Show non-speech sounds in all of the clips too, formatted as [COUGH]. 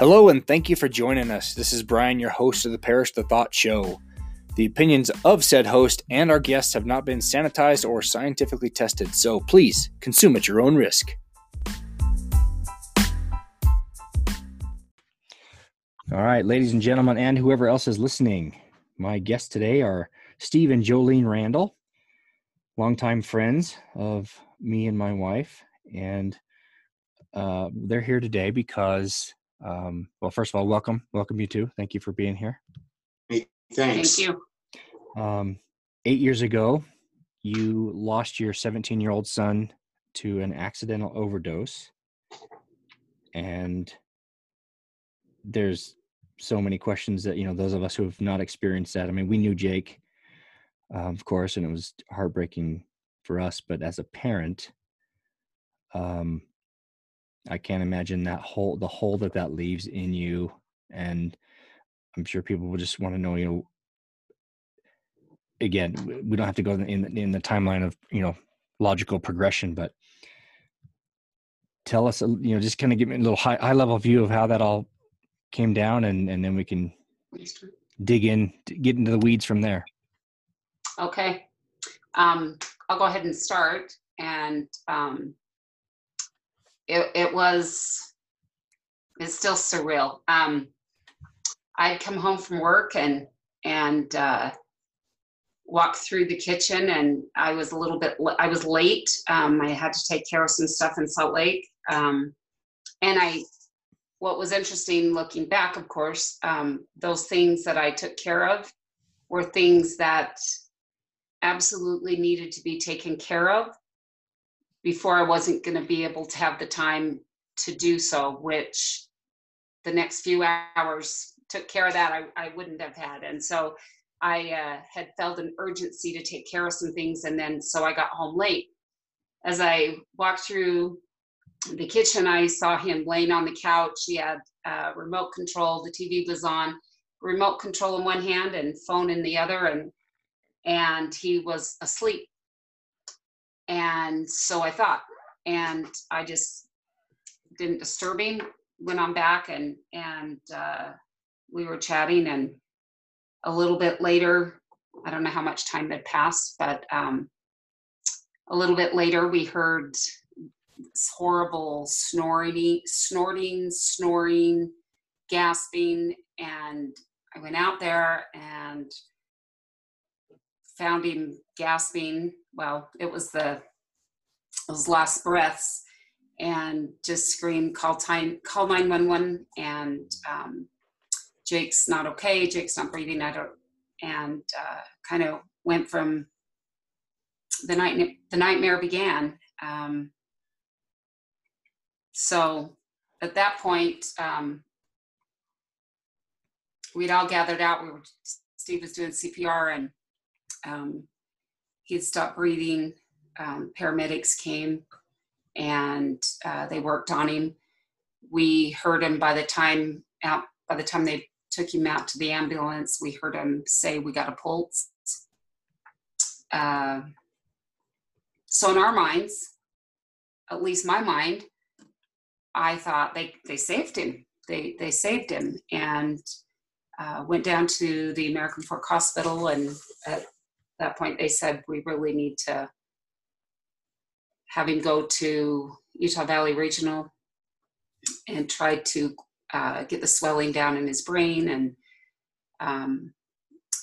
Hello, and thank you for joining us. This is Brian, your host of the Perish the Thought Show. The opinions of said host and our guests have not been sanitized or scientifically tested, so please consume at your own risk. All right, ladies and gentlemen, and whoever else is listening, my guests today are Steve and Jolene Randall, longtime friends of me and my wife, and uh, they're here today because, um, well, first of all, welcome, welcome you too. Thank you for being here. Hey, thanks. Thank you. Um, eight years ago, you lost your 17 year old son to an accidental overdose, and there's so many questions that you know those of us who have not experienced that. I mean, we knew Jake, um, of course, and it was heartbreaking for us. But as a parent, um, I can't imagine that hole, the hole that that leaves in you, and I'm sure people will just want to know, you know. Again, we don't have to go in in the timeline of you know logical progression, but tell us, you know, just kind of give me a little high high level view of how that all came down, and and then we can dig in, get into the weeds from there. Okay. Um, I'll go ahead and start. And um, it, it was, it's still surreal. Um, I'd come home from work and, and uh, walk through the kitchen and I was a little bit, I was late. Um, I had to take care of some stuff in Salt Lake. Um, and I, what was interesting looking back, of course, um, those things that I took care of were things that absolutely needed to be taken care of before I wasn't going to be able to have the time to do so, which the next few hours took care of that I, I wouldn't have had. And so I uh, had felt an urgency to take care of some things. And then so I got home late. As I walked through the kitchen, I saw him laying on the couch. He had uh, remote control, the TV was on, remote control in one hand and phone in the other. And and he was asleep and so I thought, and I just didn't disturb him. Went on back and and uh, we were chatting, and a little bit later, I don't know how much time had passed, but um, a little bit later, we heard this horrible snoring, snorting, snoring, gasping, and I went out there and found him gasping. Well, it was the those last breaths, and just scream, "Call time, call nine one one!" And um, Jake's not okay. Jake's not breathing. I don't, and uh, kind of went from the night the nightmare began. Um, so at that point, um, we'd all gathered out. We were Steve was doing CPR and um, he had stopped breathing. Um, paramedics came and uh, they worked on him. We heard him by the time out. By the time they took him out to the ambulance, we heard him say, "We got a pulse." Uh, so in our minds, at least my mind, I thought they they saved him. They they saved him and uh, went down to the American Fork Hospital and at that point they said we really need to have him go to Utah Valley Regional and try to uh, get the swelling down in his brain. And um,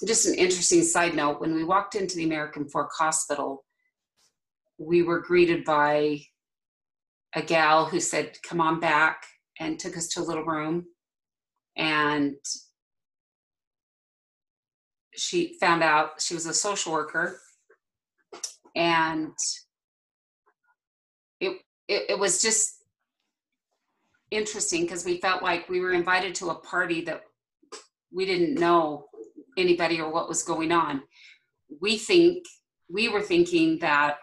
just an interesting side note when we walked into the American Fork Hospital, we were greeted by a gal who said, Come on back, and took us to a little room. And she found out she was a social worker and it it, it was just interesting because we felt like we were invited to a party that we didn't know anybody or what was going on. We think we were thinking that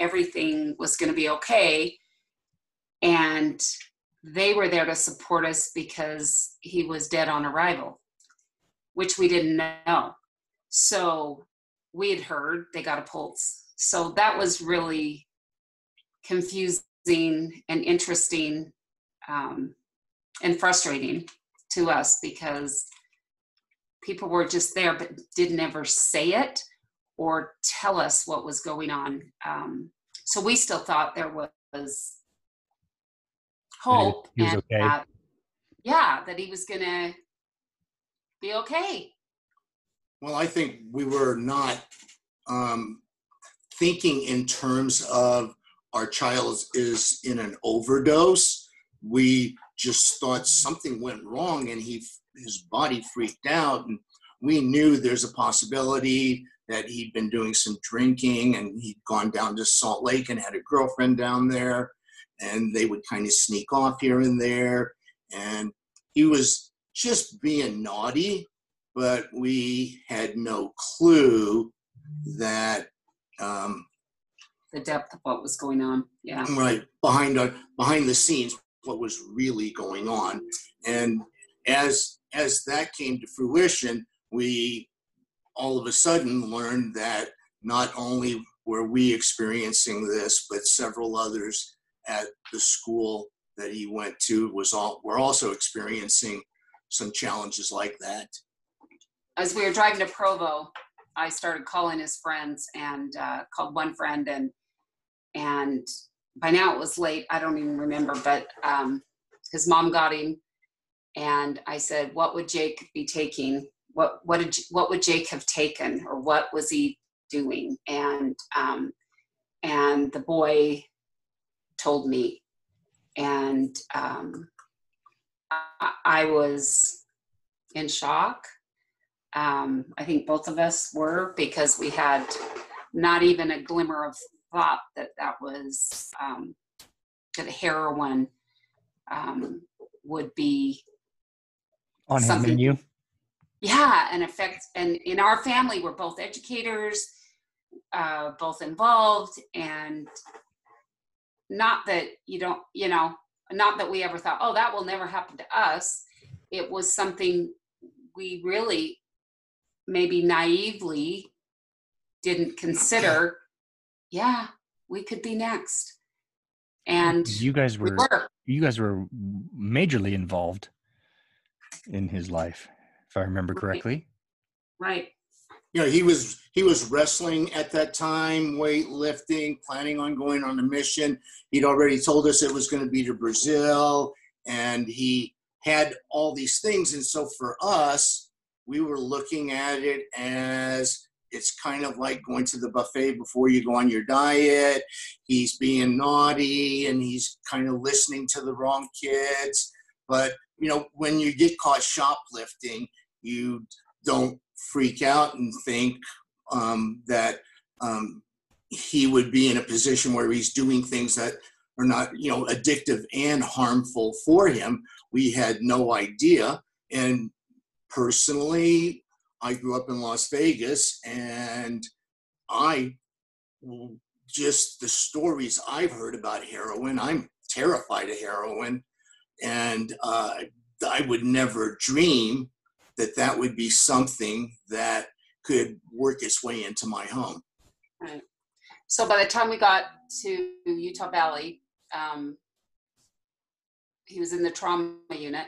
everything was going to be okay and they were there to support us because he was dead on arrival which we didn't know. So we had heard they got a pulse. So that was really confusing and interesting. Um, and frustrating to us because people were just there but didn't ever say it or tell us what was going on. Um, so we still thought there was hope and okay. that, yeah, that he was gonna be okay. Well, I think we were not um, thinking in terms of our child is in an overdose. We just thought something went wrong and he his body freaked out and we knew there's a possibility that he'd been doing some drinking and he'd gone down to Salt Lake and had a girlfriend down there and they would kind of sneak off here and there and he was just being naughty but we had no clue that um, The depth of what was going on. Yeah. right behind our, behind the scenes what was really going on and as as that came to fruition we all of a sudden learned that not only were we experiencing this but several others at the school that he went to was all were also experiencing some challenges like that as we were driving to Provo, I started calling his friends and uh, called one friend and and by now it was late. I don't even remember, but um, his mom got him, and I said, "What would Jake be taking? What what did what would Jake have taken, or what was he doing?" And um, and the boy told me, and um, I, was in shock um, I think both of us were because we had not even a glimmer of thought that that was um, that heroin um, would be on his something- menu. yeah an effect and in our family we're both educators uh, both involved and not that you don't you know not that we ever thought oh that will never happen to us. It was something we really maybe naively didn't consider. Yeah we could be next. And you guys we were were. you guys were majorly involved in his life, if I remember Right. correctly. right you know he was he was wrestling at that time weightlifting planning on going on a mission. He'd already told us it was going to be to brazil and he had all these things. And so for us we were looking at it as it's kind of like going to the buffet before you go on your diet. He's being naughty and he's kind of listening to the wrong kids. But you know when you get caught shoplifting you don't freak out and think um, that um, he would be in a position where he's doing things that are not, you know, addictive and harmful for him. We had no idea. And personally, I grew up in Las Vegas, and I just the stories I've heard about heroin. I'm terrified of heroin, and uh, I would never dream that that would be something that could work its way into my home. so by the time we got to utah valley um, he was in the trauma unit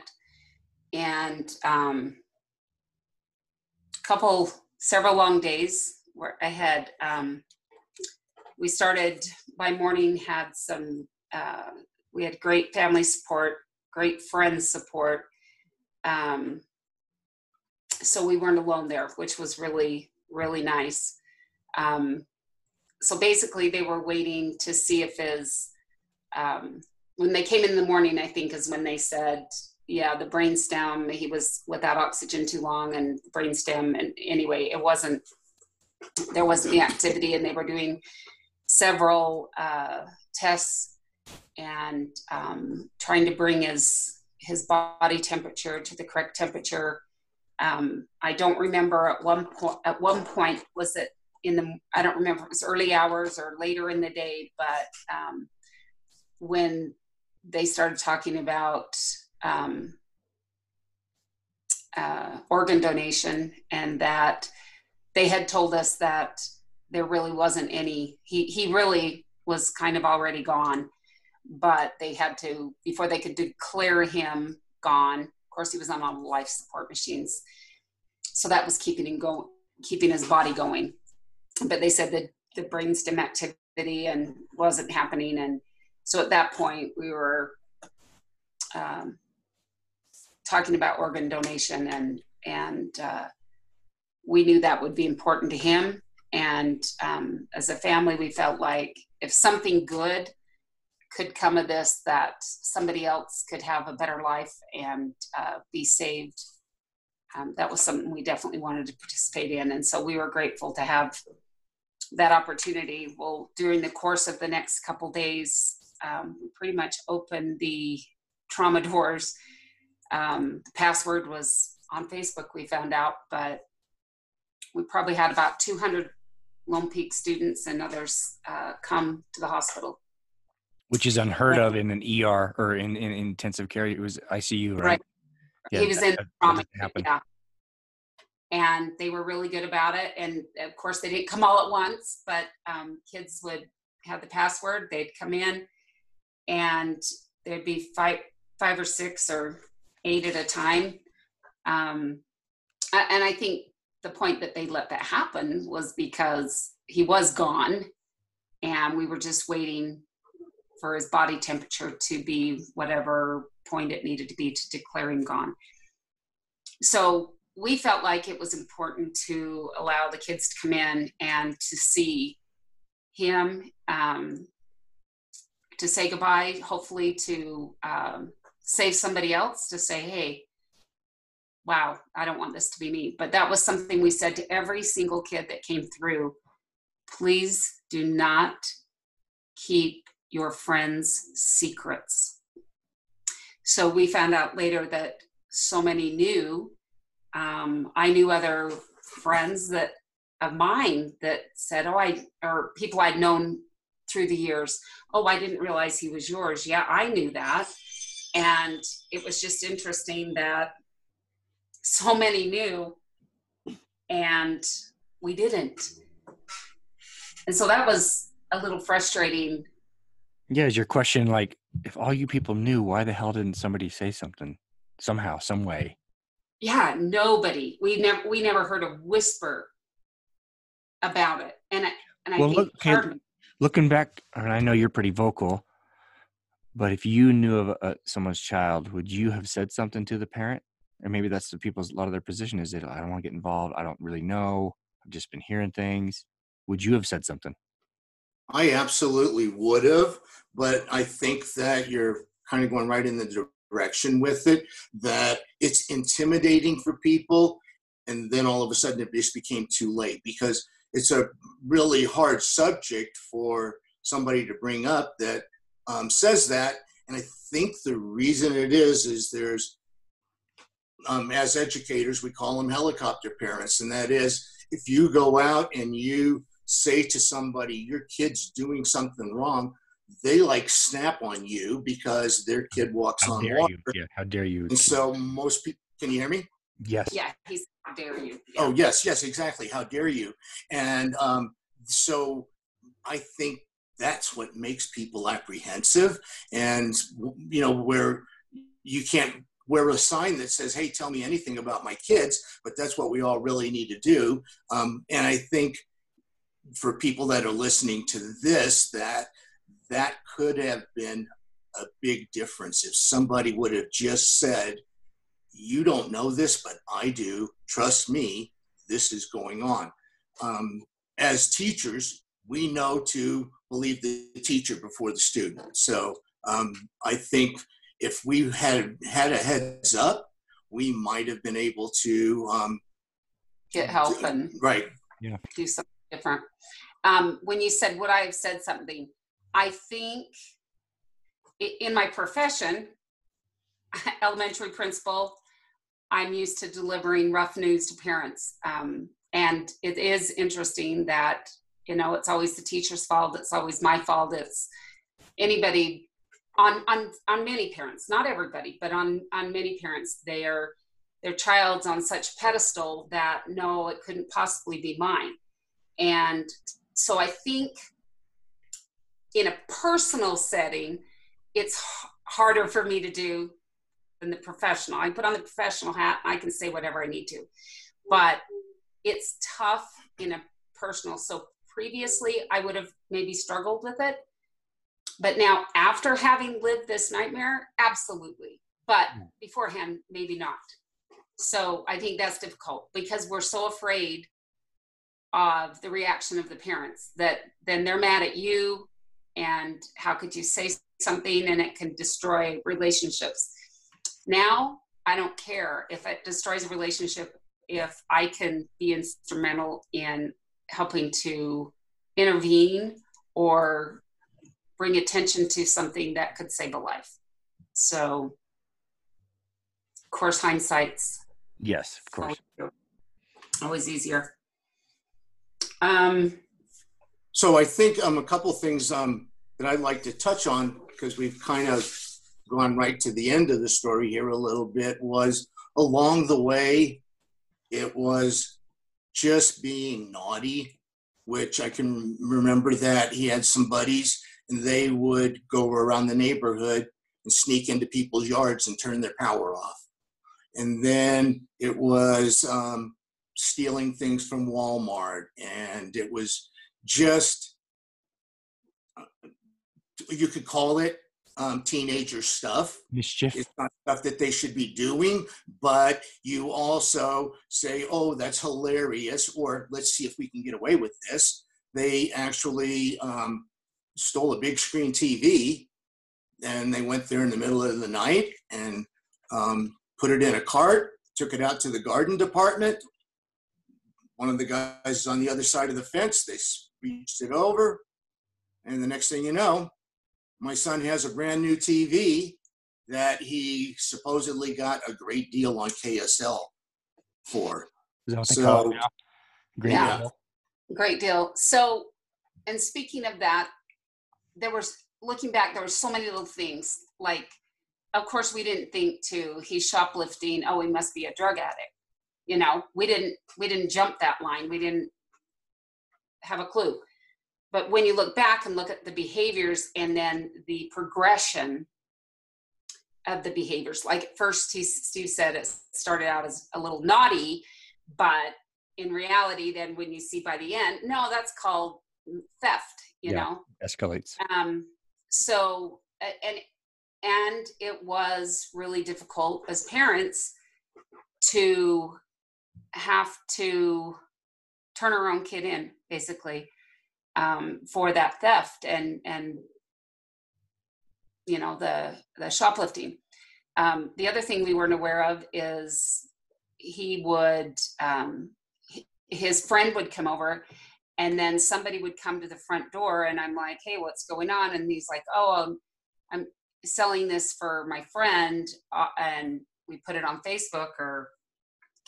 and um, couple several long days were ahead um, we started by morning had some uh, we had great family support great friends support um, so we weren't alone there which was really really nice. Um, so basically they were waiting to see if his um, when they came in the morning i think is when they said yeah the brainstem he was without oxygen too long and brainstem and anyway it wasn't there wasn't the activity and they were doing several uh, tests and um, trying to bring his his body temperature to the correct temperature um, i don't remember at one point at one point was it in the i don't remember it was early hours or later in the day but um, when they started talking about um, uh, organ donation and that they had told us that there really wasn't any he he really was kind of already gone but they had to before they could declare him gone. Course, he was on all life support machines, so that was keeping him going, keeping his body going. But they said that the brainstem activity and wasn't happening, and so at that point we were um, talking about organ donation, and and uh, we knew that would be important to him. And um, as a family, we felt like if something good could come of this, that somebody else could have a better life and uh, be saved. Um, that was something we definitely wanted to participate in. And so we were grateful to have that opportunity. Well, during the course of the next couple days, um, we pretty much opened the trauma doors. Um, the password was on Facebook, we found out, but we probably had about 200 Lone Peak students and others uh, come to the hospital. Which is unheard of in an ER or in, in intensive care. It was ICU, right? Right. Yeah, he was that- in trauma. Yeah. And they were really good about it. And of course, they didn't come all at once, but um, kids would have the password. They'd come in, and there'd be five, five or six or eight at a time. Um, and I think the point that they let that happen was because he was gone, and we were just waiting for his body temperature to be whatever point it needed to be to declare him gone. So we felt like it was important to allow the kids to come in and to see him, um, to say goodbye, hopefully to um, save somebody else, to say, hey, wow, I don't want this to be me. But that was something we said to every single kid that came through. Please do not keep your friends' secrets. So we found out later that so many knew. Um, I knew other friends that of mine that said, "Oh, I," or people I'd known through the years. Oh, I didn't realize he was yours. Yeah, I knew that, and it was just interesting that so many knew, and we didn't. And so that was a little frustrating Yeah, is your question like if all you people knew, why the hell didn't somebody say something somehow, some way? yeah nobody we never we never heard a whisper about it and I, and i Well, think look, part of Looking back, and I know you're pretty vocal, but if you knew of uh someone's child, would you have said something to the parent? Or maybe that's the people's a lot of their position is that I don't want to get involved. I don't really know. I've just been hearing things. Would you have said something? I absolutely would have, but I think that you're kind of going right in the direction with it, that it's intimidating for people. And then all of a sudden it just became too late because it's a really hard subject for somebody to bring up that um, says that. And I think the reason it is, is there's, um, as educators, we call them helicopter parents. And that is, if you go out and you say to somebody your kid's doing something wrong they like snap on you because their kid walks How on dare water you? Yeah, how dare you? and so most people can you hear me yes. yeah he's how dare you oh yes yes exactly how dare you and um, so i think that's what makes people apprehensive and you know where you can't wear a sign that says hey tell me anything about my kids but that's what we all really need to do um, and i think for people that are listening to this that that could have been a big difference. If somebody would have just said you don't know this but i do. Trust me this is going on. Um, as teachers we know to believe the teacher before the student. So um, i think if we had had a heads up we might have been able to um, get help and right. Do something different. Um, when you said would i have said something? I think in my profession [LAUGHS] elementary principal i'm used to delivering rough news to parents. Um, and it is interesting that you know it's always the teacher's fault. It's always my fault. It's anybody on on on many parents not everybody but on on many parents they their their child's on such pedestal that no it couldn't possibly be mine and so i think in a personal setting it's harder for me to do than the professional. I put on the professional hat. I can say whatever I need to, but it's tough in a personal. So previously, I would have maybe struggled with it, but now after having lived this nightmare, absolutely. But hmm. beforehand, maybe not. So I think that's difficult because we're so afraid of the reaction of the parents that then they're mad at you and how could you say something and it can destroy relationships. Now i don't care if it destroys a relationship if i can be instrumental in helping to intervene or bring attention to something that could save a life. So of course hindsight's yes of course. always easier um so I think um, a couple things um, that I'd like to touch on because we've kind of gone right to the end of the story here a little bit was along the way it was just being naughty which i can remember that he had some buddies and they would go around the neighborhood and sneak into people's yards and turn their power off. And then it was um, stealing things from walmart and it was just you could call it um, teenager stuff. Mischief. It's not stuff that they should be doing, but you also say, "Oh, that's hilarious," or "Let's see if we can get away with this." They actually um, stole a big screen TV, and they went there in the middle of the night and um, put it in a cart, took it out to the garden department. One of the guys on the other side of the fence. They reached it over, and the next thing you know, my son has a brand new TV that he supposedly got a great deal on KSL for. so, Great yeah, deal. Great deal. So, and speaking of that, there was looking back, there were so many little things. Like, of course, we didn't think to he's shoplifting. Oh, he must be a drug addict. You know, we didn't we didn't jump that line. We didn't have a clue. But when you look back and look at the behaviors and then the progression of the behaviors, like first he, Steve said it started out as a little naughty, but in reality, then when you see by the end, no, that's called theft, you yeah, know? Escalates. Um, so, and, and it was really difficult as parents to have to turn our own kid in basically um, for that theft and and you know the the shoplifting. Um, the other thing we weren't aware of is he would um, his friend would come over and then somebody would come to the front door and i'm like hey what's going on and he's like oh i'm, I'm selling this for my friend uh, and we put it on facebook or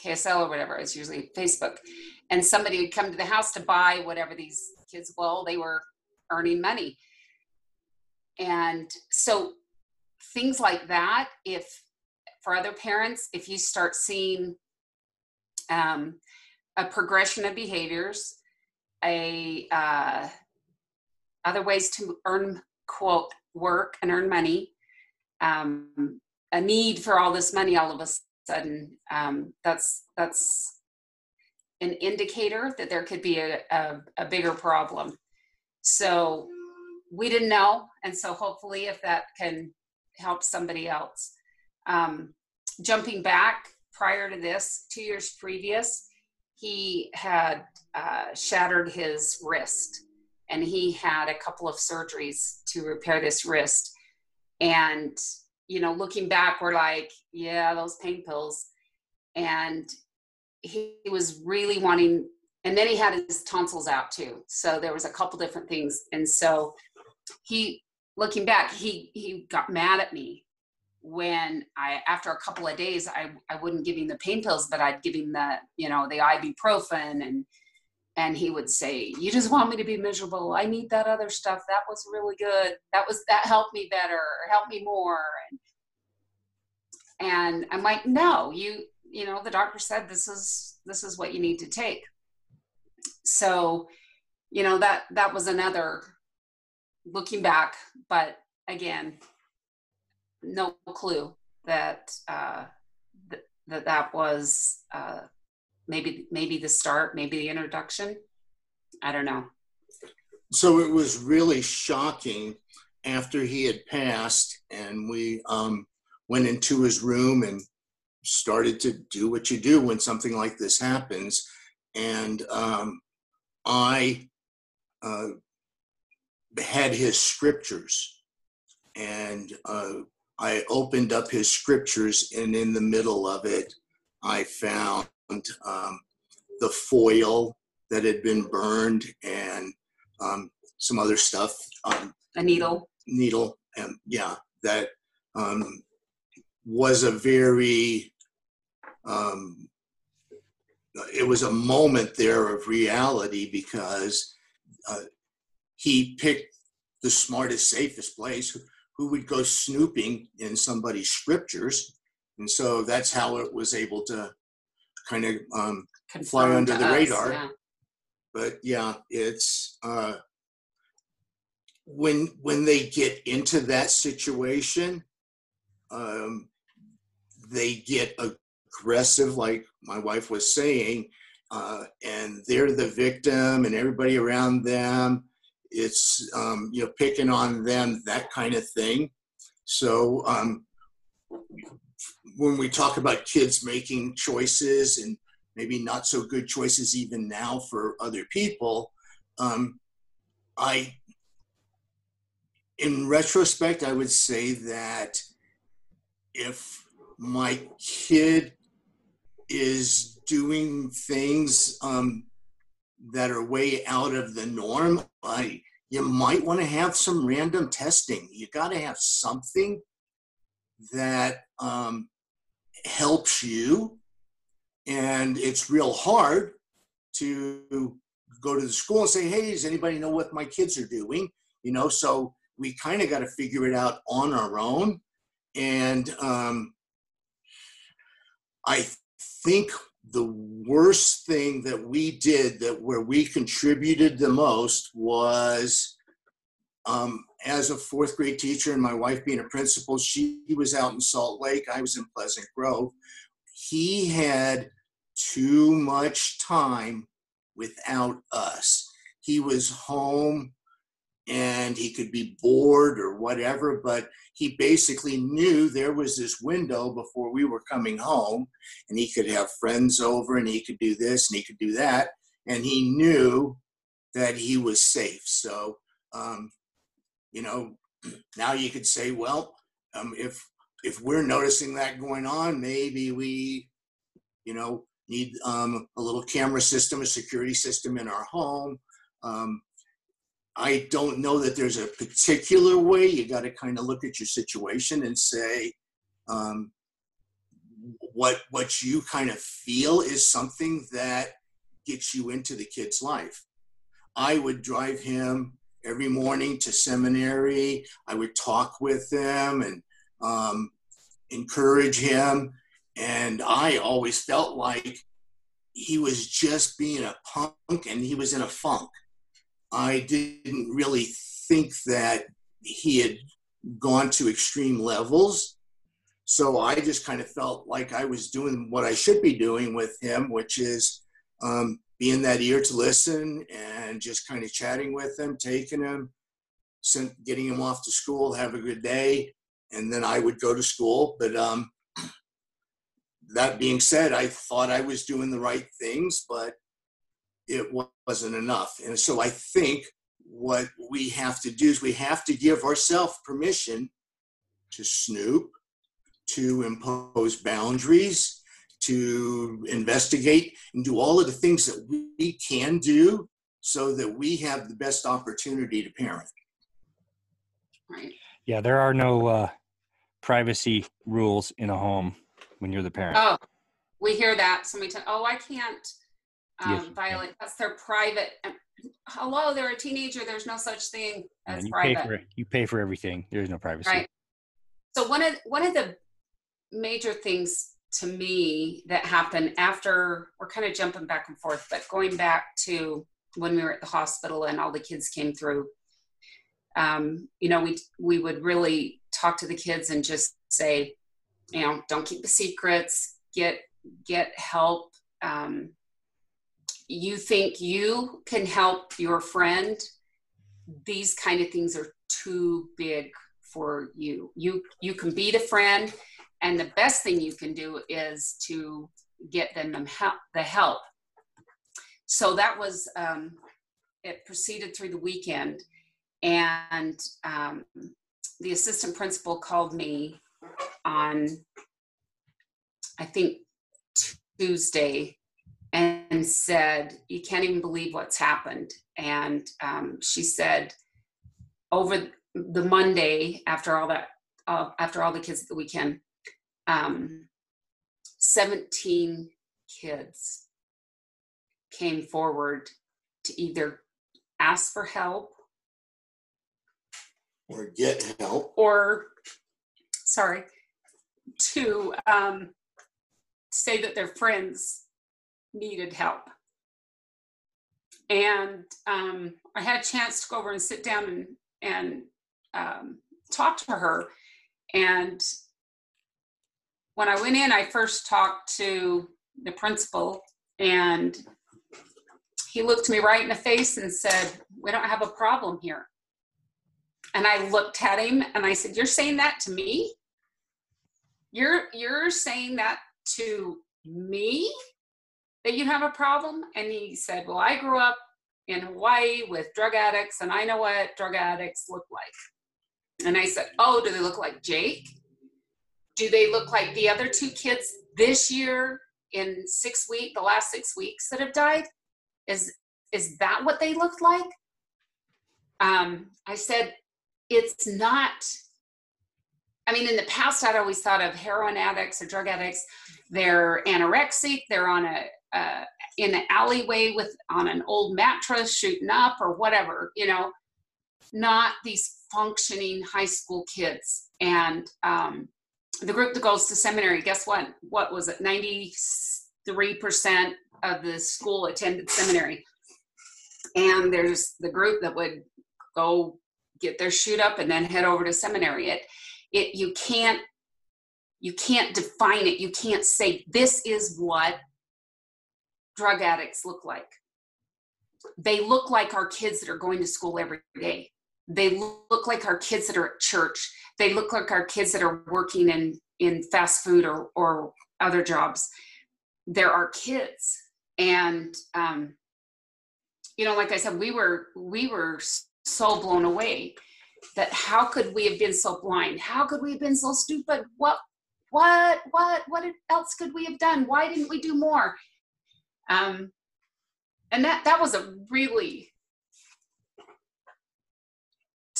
ksl or whatever it's usually facebook. And somebody would come to the house to buy whatever these kids well they were earning money. And so things like that if for other parents if you start seeing um, a progression of behaviors a uh, other ways to earn quote work and earn money um, a need for all this money all of a sudden um, that's that's an indicator that there could be a, a, a bigger problem. So we didn't know. And so hopefully, if that can help somebody else. Um, jumping back prior to this, two years previous, he had uh, shattered his wrist and he had a couple of surgeries to repair this wrist. And, you know, looking back, we're like, yeah, those pain pills. And he was really wanting and then he had his tonsils out too so there was a couple different things and so he looking back he he got mad at me when i after a couple of days i i wouldn't give him the pain pills but i'd give him the you know the ibuprofen and and he would say you just want me to be miserable. I need that other stuff. That was really good. That was that helped me better help me more. And and i'm like no you you know the doctor said this is this is what you need to take. So you know that that was another looking back but again no clue that uh, th- that that was uh, maybe maybe the start, maybe the introduction. I don't know. So it was really shocking after he had passed, and we um, went into his room and started to do what you do when something like this happens. And um, I uh, had his scriptures, and uh, I opened up his scriptures, and in the middle of it, I found um, the foil that had been burned and um, some other stuff. Um, A needle. needle, and yeah, that um, was a very. Um, it was a moment there of reality because uh, he picked the smartest, safest place. Who would go snooping in somebody's scriptures, and so that's how it was able to kind of um, Fly under the us, radar. yeah. but yeah it's uh when when they get into that situation um they get aggressive like my wife was saying uh and they're the victim and everybody around them it's um you know picking on them that kind of thing so um when we talk about kids making choices and maybe not so good choices even now for other people. Um, I, in retrospect, I would say that if my kid is doing things um, that are way out of the norm, I, you might want to have some random testing. You got to have something that um, helps you and it's real hard to go to the school and say hey does anybody know what my kids are doing? You know so we kind of got to figure it out on our own. And um, i think the worst thing that we did that where we contributed the most was um, as a fourth grade teacher and my wife being a principal she was out in salt lake i was in pleasant grove he had too much time without us. He was home and he could be bored or whatever, but he basically knew there was this window before we were coming home and he could have friends over and he could do this and he could do that. And he knew that he was safe. So, um, you know, [CLEARS THROAT] now you could say, well, um, if if we're noticing that going on, maybe we, you know, need um, a little camera system, a security system in our home. Um, I don't know that there's a particular way. You got to kind of look at your situation and say um, what what you kind of feel is something that gets you into the kid's life. I would drive him every morning to seminary. I would talk with him and um, encourage him. And I always felt like he was just being a punk and he was in a funk. I didn't really think that he had gone to extreme levels. So I just kind of felt like I was doing what I should be doing with him, which is um, being that ear to listen and just kind of chatting with them, taking them, sent, getting them off to school, have a good day, and then I would go to school. But um, [CLEARS THROAT] that being said, I thought I was doing the right things, but it wasn't enough. And so I think what we have to do is we have to give ourselves permission to snoop, to impose boundaries, to investigate, and do all of the things that we can do so that we have the best opportunity to parent. Right. Yeah, there are no uh, privacy rules in a home when you're the parent. Oh, we hear that. Somebody tell, oh, I can't um, Yes, you can. violate. That's their private. um, Hello, they're a teenager. There's no such thing and as you pay for you pay for everything. There's no privacy. Right. So one of one of the major things to me that happened after we're kind of jumping back and forth, but going back to when we were at the hospital and all the kids came through, um, you know, we we would really talk to the kids and just say, you know, don't keep the secrets. Get get help. Um, you think you can help your friend? These kind of things are too big for you. You you can be the friend, and the best thing you can do is to get them the help. So that was um, it. Proceeded through the weekend, and um, the assistant principal called me on, I think Tuesday, and said, "You can't even believe what's happened." And um, she said, over the Monday after all that, uh, after all the kids at the weekend, um, 17 kids came forward to either ask for help or get help. or sorry to um, say that their friends needed help. And um, i had a chance to go over and sit down and, and um, talk to her. And when I went in, I first talked to the principal, and he looked me right in the face and said, We don't have a problem here. And I looked at him and I said, You're saying that to me? You're you're saying that to me that you have a problem? And he said, Well, I grew up in Hawaii with drug addicts and I know what drug addicts look like. And I said, Oh, do they look like Jake? Do they look like the other two kids this year in six weeks, the last six weeks that have died? Is is that what they looked like? Um, I said, it's not. I mean, in the past, I'd always thought of heroin addicts or drug addicts. They're anorexic. They're on a uh, in an alleyway with on an old mattress shooting up or whatever. You know, not these functioning high school kids. And um, the group that goes to seminary, guess what? What was it? 93% of the school attended seminary. And there's the group that would go get their shoot up and then head over to seminary. It, it, you can't, you can't define it. You can't say this is what drug addicts look like. They look like our kids that are going to school every day. They look like our kids that are at church they look like our kids that are working in in fast food or or other jobs. There are kids. And um you know like i said we were we were so blown away that how could we have been so blind? How could we have been so stupid? What what what what else could we have done? Why didn't we do more? Um and that that was a really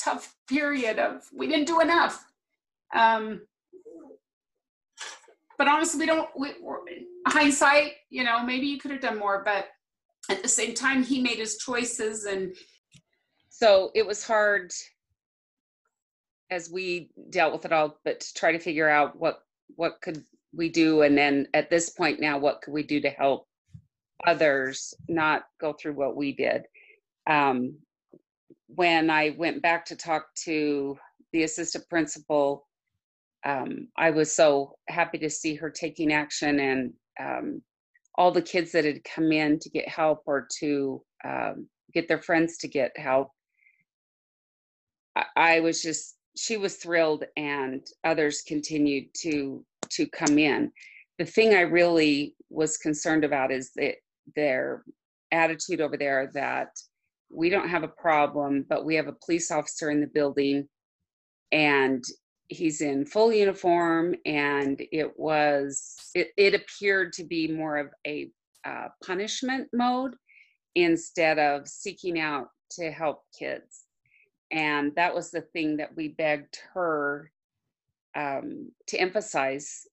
tough period of we didn't do enough. Um, but honestly, we don't. We, hindsight, you know, maybe you could have done more, but at the same time, he made his choices, and so it was hard as we dealt with it all. But to try to figure out what what could we do, and then at this point now, what could we do to help others not go through what we did? Um, when I went back to talk to the assistant principal, um, I was so happy to see her taking action and um, all the kids that had come in to get help or to um, get their friends to get help. I, I was just she was thrilled and others continued to to come in the thing i really was concerned about is that their attitude over there that we don't have a problem, but we have a police officer in the building and he's in full uniform and it was it, it appeared to be more of a uh, punishment mode instead of seeking out to help kids. And that was the thing that we begged her um, to emphasize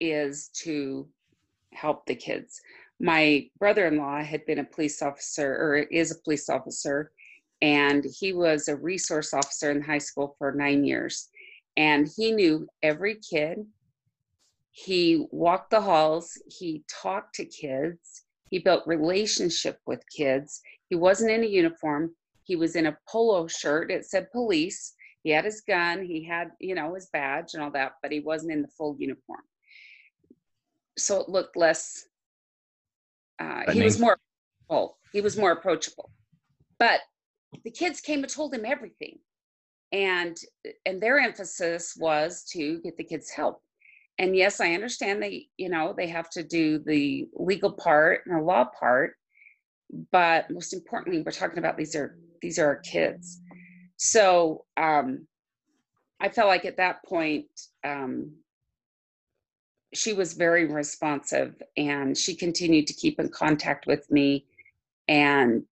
is to help the kids my brother-in-law had been a police officer or is a police officer and he was a resource officer in high school for nine years. And he knew every kid. He walked the halls. He talked to kids. He built relationship with kids. He wasn't in a uniform. He was in a polo shirt. It said police. He had his gun, he had, you know, his badge and all that, but he wasn't in the full uniform. So it looked less, uh, he was more, well, he was more approachable. But the kids came and told him everything. And, and their emphasis was to get the kids help. And yes, I understand they, you know, they have to do the legal part and the law part. But most importantly, we're talking about these are, these are our kids. So um, I felt like at that point, um, she was very responsive and she continued to keep in contact with me and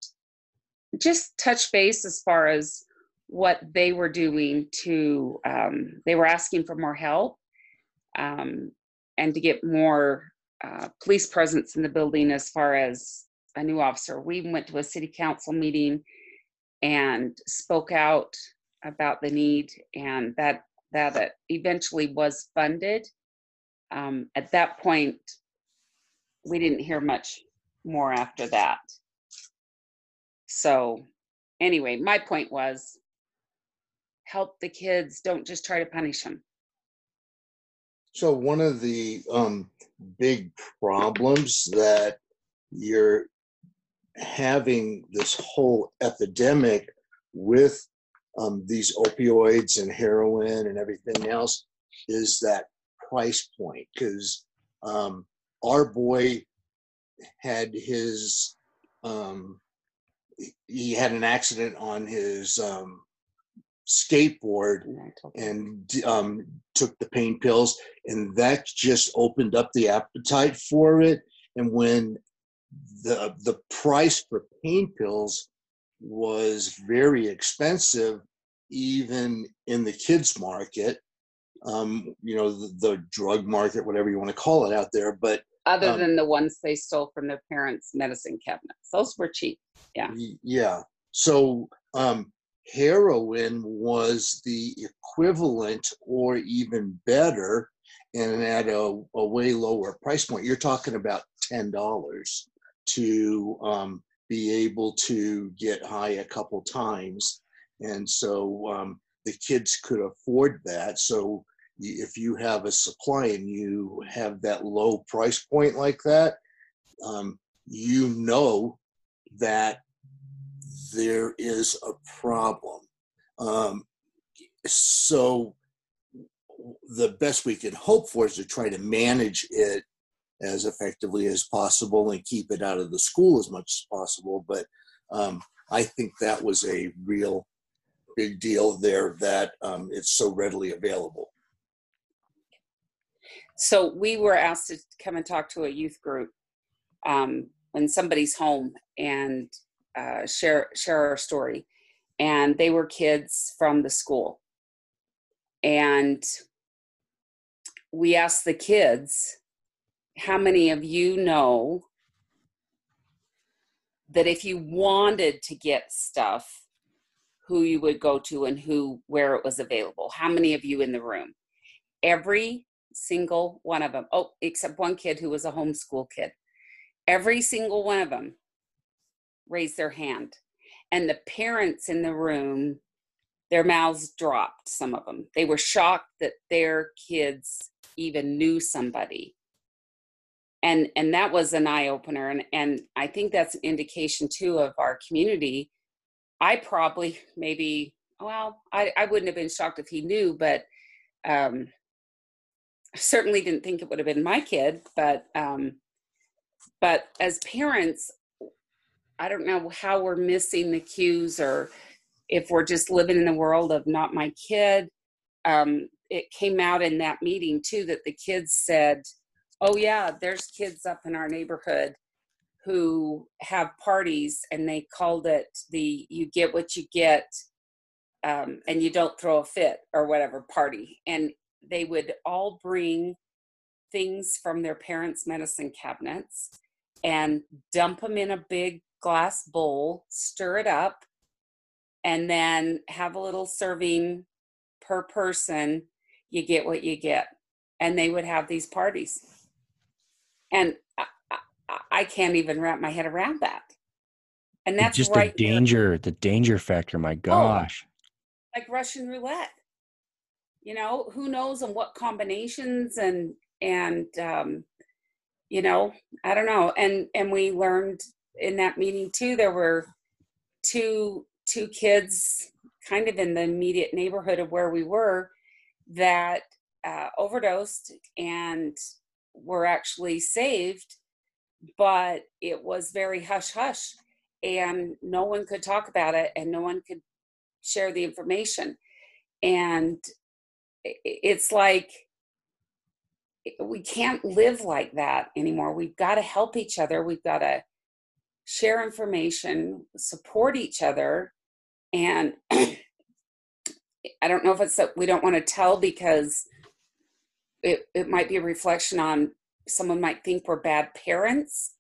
just touch base as far as what they were doing to, um, they were asking for more help um, and to get more uh, police presence in the building as far as a new officer. We went to a city council meeting and spoke out about the need and that that eventually was funded um, at that point we didn't hear much more after that. So anyway my point was help the kids don't just try to punish them So one of the um, big problems that you're having this whole epidemic with um, these opioids and heroin and everything else is that price point because um, our boy had his um, he- had an accident on his um, skateboard and I told them, and um, took the pain pills, and that just opened up the appetite for it. And when the the price for pain pills was very expensive, even in the kids market, um, you know, the, the drug market, whatever you want to call it out there. But other um, than the ones they stole from their parents medicine cabinets those were cheap Yeah. yeah, so um, heroin was the equivalent or even better and at a, a way lower price point. You're talking about ten dollars to um, be able to get high a couple times, and so um, the kids could afford that. So if you have a supply and you have that low price point like that, um, you know that there is a problem. Um, so the best we can hope for is to try to manage it as effectively as possible and keep it out of the school as much as possible. But um, I think that was a real big deal there that um, it's so readily available. So we were asked to come and talk to a youth group um, in somebody's home and uh, share share our story. And they were kids from the school. And we asked the kids how many of you know that if you wanted to get stuff who you would go to and who where it was available? How many of you in the room? Every single one of them oh except one kid who was a homeschool kid. Every single one of them raised their hand and the parents in the room their mouths dropped some of them they were shocked that their kids even knew somebody. And and that was an eye opener and and i think that's an indication too of our community. I probably maybe well i i wouldn't have been shocked if he knew but um certainly didn't think it would have been my kid but um but as parents i don't know how we're missing the cues or if we're just living in the world of not my kid. Um it came out in that meeting too that the kids said oh yeah there's kids up in our neighborhood who have parties and they called it the you get what you get um, and you don't throw a fit or whatever party. And they would all bring things from their parents medicine cabinets and dump them in a big glass bowl stir it up and then have a little serving per person you get what you get and they would have these parties and I, I, I can't even wrap my head around that. And that's just right the here. danger, the danger factor. My oh. gosh. like Russian roulette. You know, who knows and what combinations and and um, you know, I don't know. And and we learned in that meeting too. There were two two kids kind of in the immediate neighborhood of where we were that uh, overdosed and were actually saved, but it was very hush hush, and no one could talk about it, and no one could share the information, and it's like we can't live like that anymore. We've got to help each other. We've got to share information, support each other, and [CLEARS THROAT] I don't know if it's that we don't want to tell because it, it might be a reflection on someone might think we're bad parents.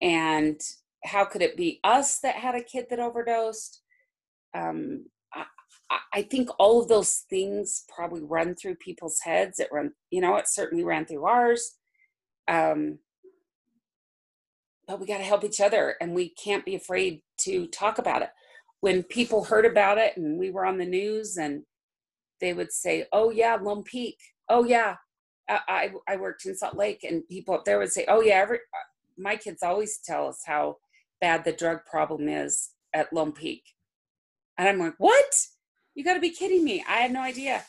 And how could it be us that had a kid that overdosed? Um, I, I think all of those things probably run through people's heads. It run, you know, it certainly ran through ours. Um, but we got to help each other and we can't be afraid to talk about it when people heard about it and we were on the news and they would say, "Oh yeah, Lone Peak. Oh yeah, I I worked in Salt Lake," and people up there would say, "Oh yeah, every my kids always tell us how bad the drug problem is at Lone Peak," and I'm like, "What? You got to be kidding me! I had no idea."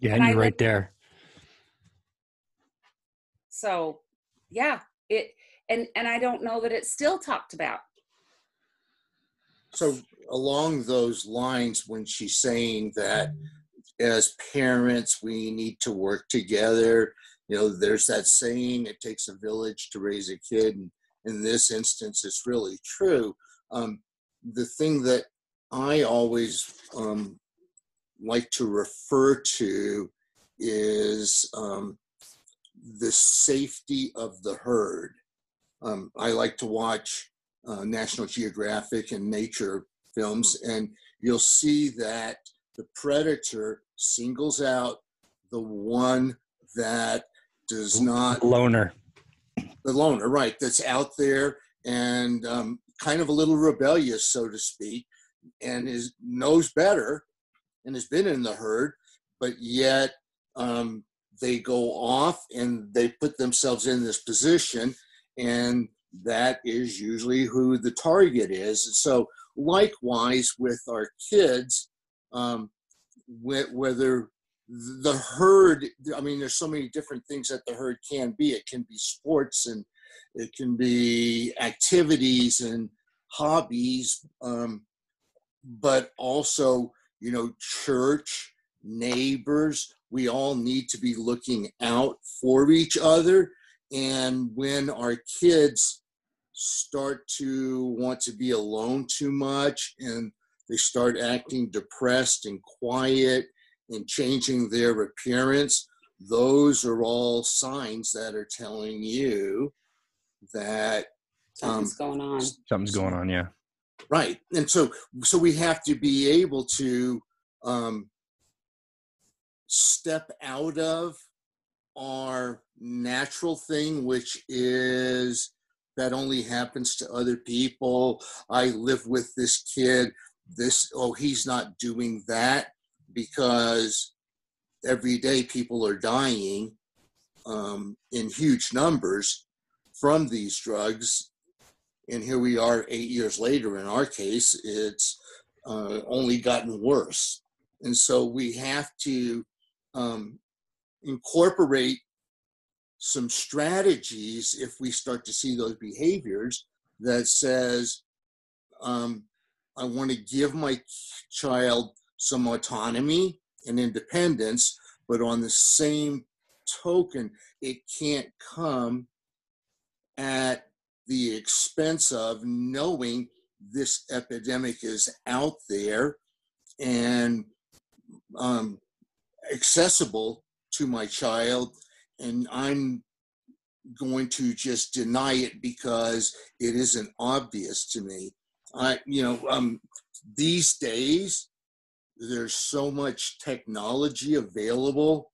Yeah, and, and you're right there. So, yeah, it and and I don't know that it's still talked about. So along those lines, when she's saying that as parents we need to work together, you know, there's that saying, "It takes a village to raise a kid," and in this instance, it's really true. Um, the thing that I always um, like to refer to is um, the safety of the herd. Um, I like to watch uh, National Geographic and nature films, and you'll see that the predator singles out the one that does not loner. The loner, right? That's out there and um, kind of a little rebellious, so to speak, and is knows better and has been in the herd, but yet um, they go off and they put themselves in this position and that is usually who the target is. So, likewise with our kids, um, whether the herd, I mean, there's so many different things that the herd can be. It can be sports and it can be activities and hobbies, um, but also, you know, church, neighbors. We all need to be looking out for each other and when our kids start to want to be alone too much and they start acting depressed and quiet and changing their appearance, those are all signs that are telling you that something's um, going on. Something's going on, yeah. Right, and so so we have to be able to um, step out of our natural thing, which is that only happens to other people. I live with this kid. This, oh, he's not doing that because every day people are dying um, in huge numbers from these drugs. And here we are eight years later. In our case, it's uh, only gotten worse. And so we have to um, incorporate some strategies if we start to see those behaviors that says um, i want to give my child some autonomy and independence but on the same token it can't come at the expense of knowing this epidemic is out there and um, accessible to my child and I'm going to just deny it because it isn't obvious to me. I, you know, um, these days there's so much technology available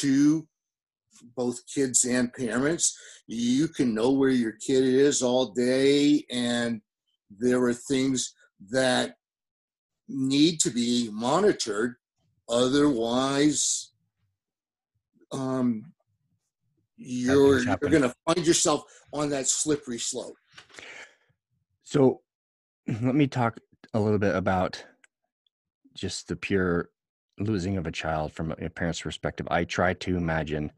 to both kids and parents. You can know where your kid is all day, and there are things that need to be monitored. Otherwise, um, you're you're going to find yourself on that slippery slope. So [CLEARS THROAT] let me talk a little bit about just the pure losing of a child from a parent's perspective. I try to imagine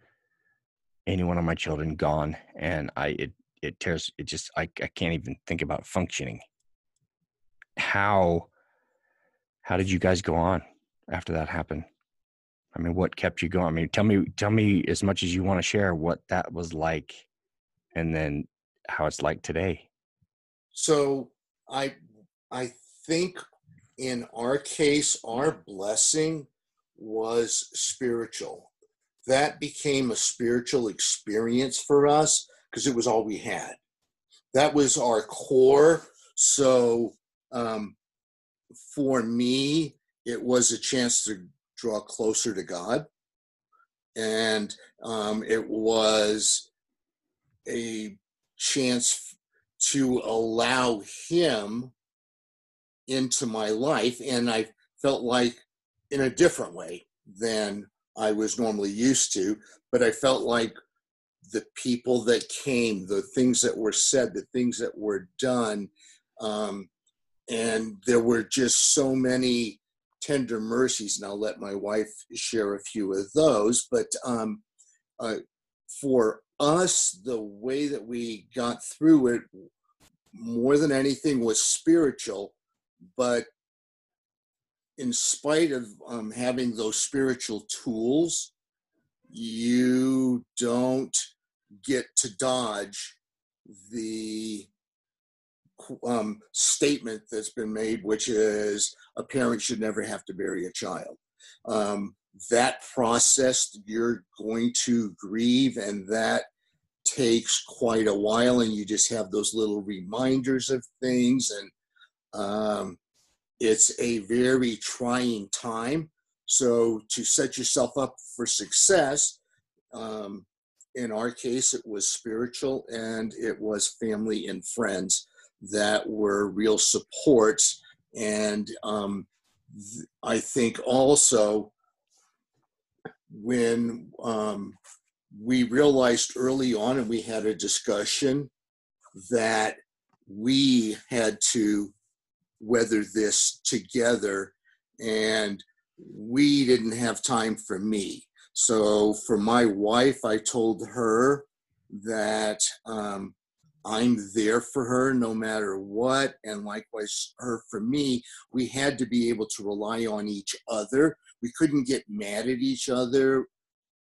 any one of my children gone and I it it tears it just I, I can't even think about functioning. How how did you guys go on after that happened? I mean, what kept you going? I mean, tell me tell me as much as you want to share what that was like and then how it's like today. So I I think in our case, our blessing was spiritual. That became a spiritual experience for us because it was all we had. That was our core. So um, for me, it was a chance to draw closer to God. And um, it was a chance to allow Him into my life. And I felt like in a different way than I was normally used to, but I felt like the people that came, the things that were said, the things that were done, um, and there were just so many tender mercies. And I'll let my wife share a few of those. But um, uh, for us, the way that we got through it more than anything was spiritual. But in spite of um, having those spiritual tools, you don't get to dodge the um, statement that's been made, which is a parent should never have to bury a child. Um, that process, you're going to grieve, and that takes quite a while, and you just have those little reminders of things, and um, it's a very trying time. So, to set yourself up for success, um, in our case, it was spiritual and it was family and friends that were real supports. And um, th- I think also when um, we realized early on, and we had a discussion that we had to weather this together, and we didn't have time for me. So for my wife, I told her that um, I'm there for her no matter what. And likewise, her for me, we had to be able to rely on each other. We couldn't get mad at each other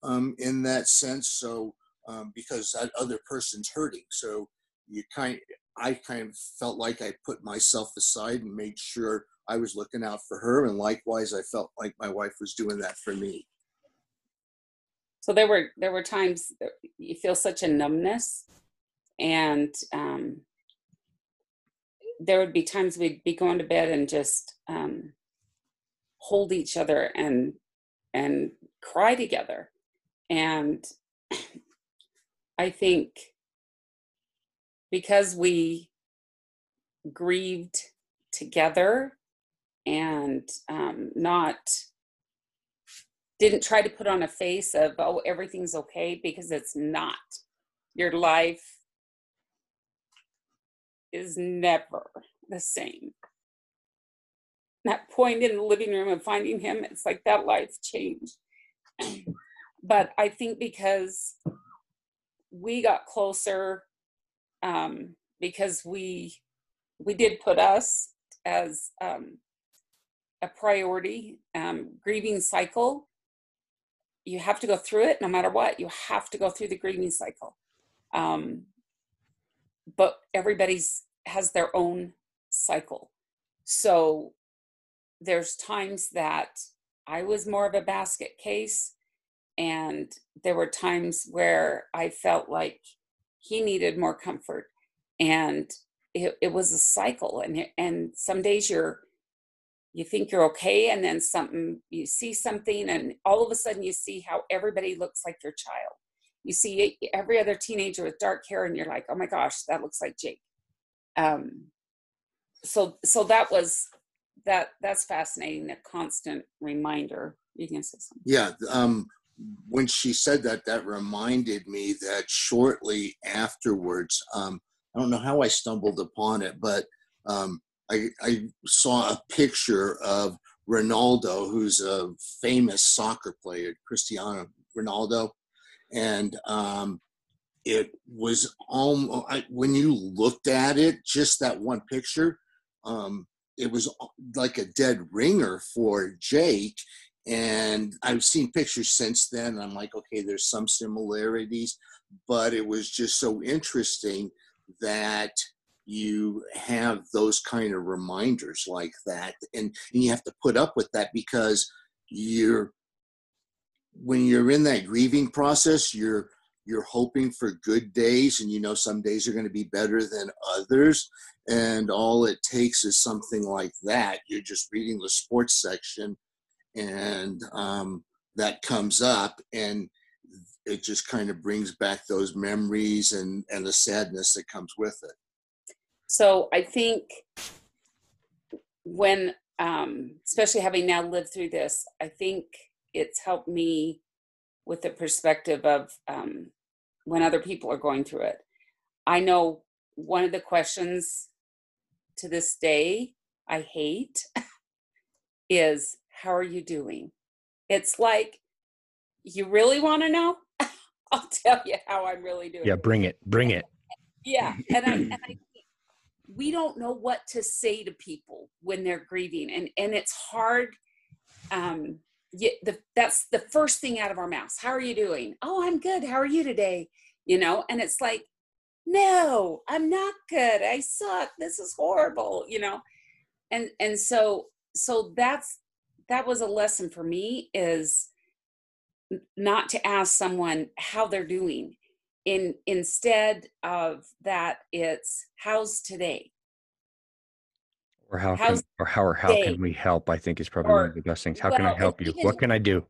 um, in that sense. So, um, because that other person's hurting. So, you kind I kind of felt like I put myself aside and made sure I was looking out for her. And likewise, I felt like my wife was doing that for me. So there were there were times you feel such a numbness, and um, there would be times we'd be going to bed and just um, hold each other and and cry together, and [CLEARS THROAT] I think because we grieved together and um, not didn't try to put on a face of oh everything's okay because it's not. Your life is never the same. That point in the living room of finding him it's like that life changed. But i think because we got closer um, because we we did put us as um, a priority um, grieving cycle. You have to go through it no matter what. You have to go through the grieving cycle. Um, but everybody's has their own cycle. So there's times that i was more of a basket case and there were times where i felt like he needed more comfort and it, it was a cycle and and some days you're you think you're okay and then something you see something and all of a sudden you see how everybody looks like your child you see every other teenager with dark hair and you're like oh my gosh that looks like jake um so so that was that that's fascinating. A constant reminder. You can say something. Yeah. Um, when she said that, that reminded me that shortly afterwards, um, I don't know how I stumbled upon it, but um, I, I saw a picture of Ronaldo, who's a famous soccer player, Cristiano Ronaldo, and um, it was almost when you looked at it, just that one picture, um, it was like a dead ringer for Jake. And I've seen pictures since then. I'm like, okay, there's some similarities, but it was just so interesting that you have those kind of reminders like that and, and you have to put up with that because you're when you're in that grieving process you're you're hoping for good days and you know some days are going to be better than others and all it takes is something like that you're just reading the sports section and um, that comes up and it just kind of brings back those memories and and the sadness that comes with it. So i think when um, especially having now lived through this i think it's helped me with the perspective of um, when other people are going through it. I know one of the questions to this day i hate [LAUGHS] is how are you doing it's like you really want to know [LAUGHS] I'll tell you how I'm really doing. Yeah, bring it, bring it. [LAUGHS] Yeah, and I, and I [CLEARS THROAT] we don't know what to say to people when they're grieving, and and it's hard. Um, yeah, the, that's the first thing out of our mouths. How are you doing? Oh, I'm good. How are you today? You know, and it's like, no, I'm not good. I suck. This is horrible. You know, and and so so that's that was a lesson for me is not to ask someone how they're doing in instead of that it's how's today? Or how can, or how or how can we help i think is probably or, one of the best things. How well, can i help you? Even, what can i do?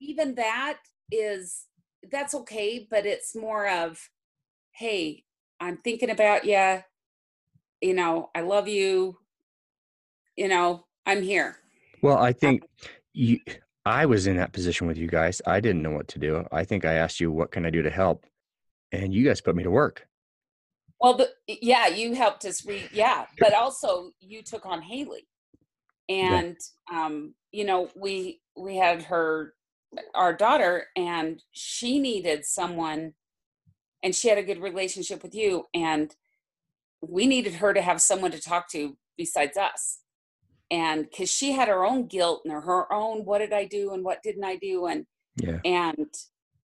even that is that's okay but it's more of hey i'm thinking about you you know i love you. You know i'm here well i think you I was in that position with you guys. I didn't know what to do. I think I asked you, what can I do to help? And you guys put me to work. Well, the, yeah, you helped us read. Yeah. But also you took on Haley and, yeah. um, you know, we, we had her, our daughter and she needed someone and she had a good relationship with you. And we needed her to have someone to talk to besides us and because she had her own guilt and her own what did i do and what didn't i do? and yeah. and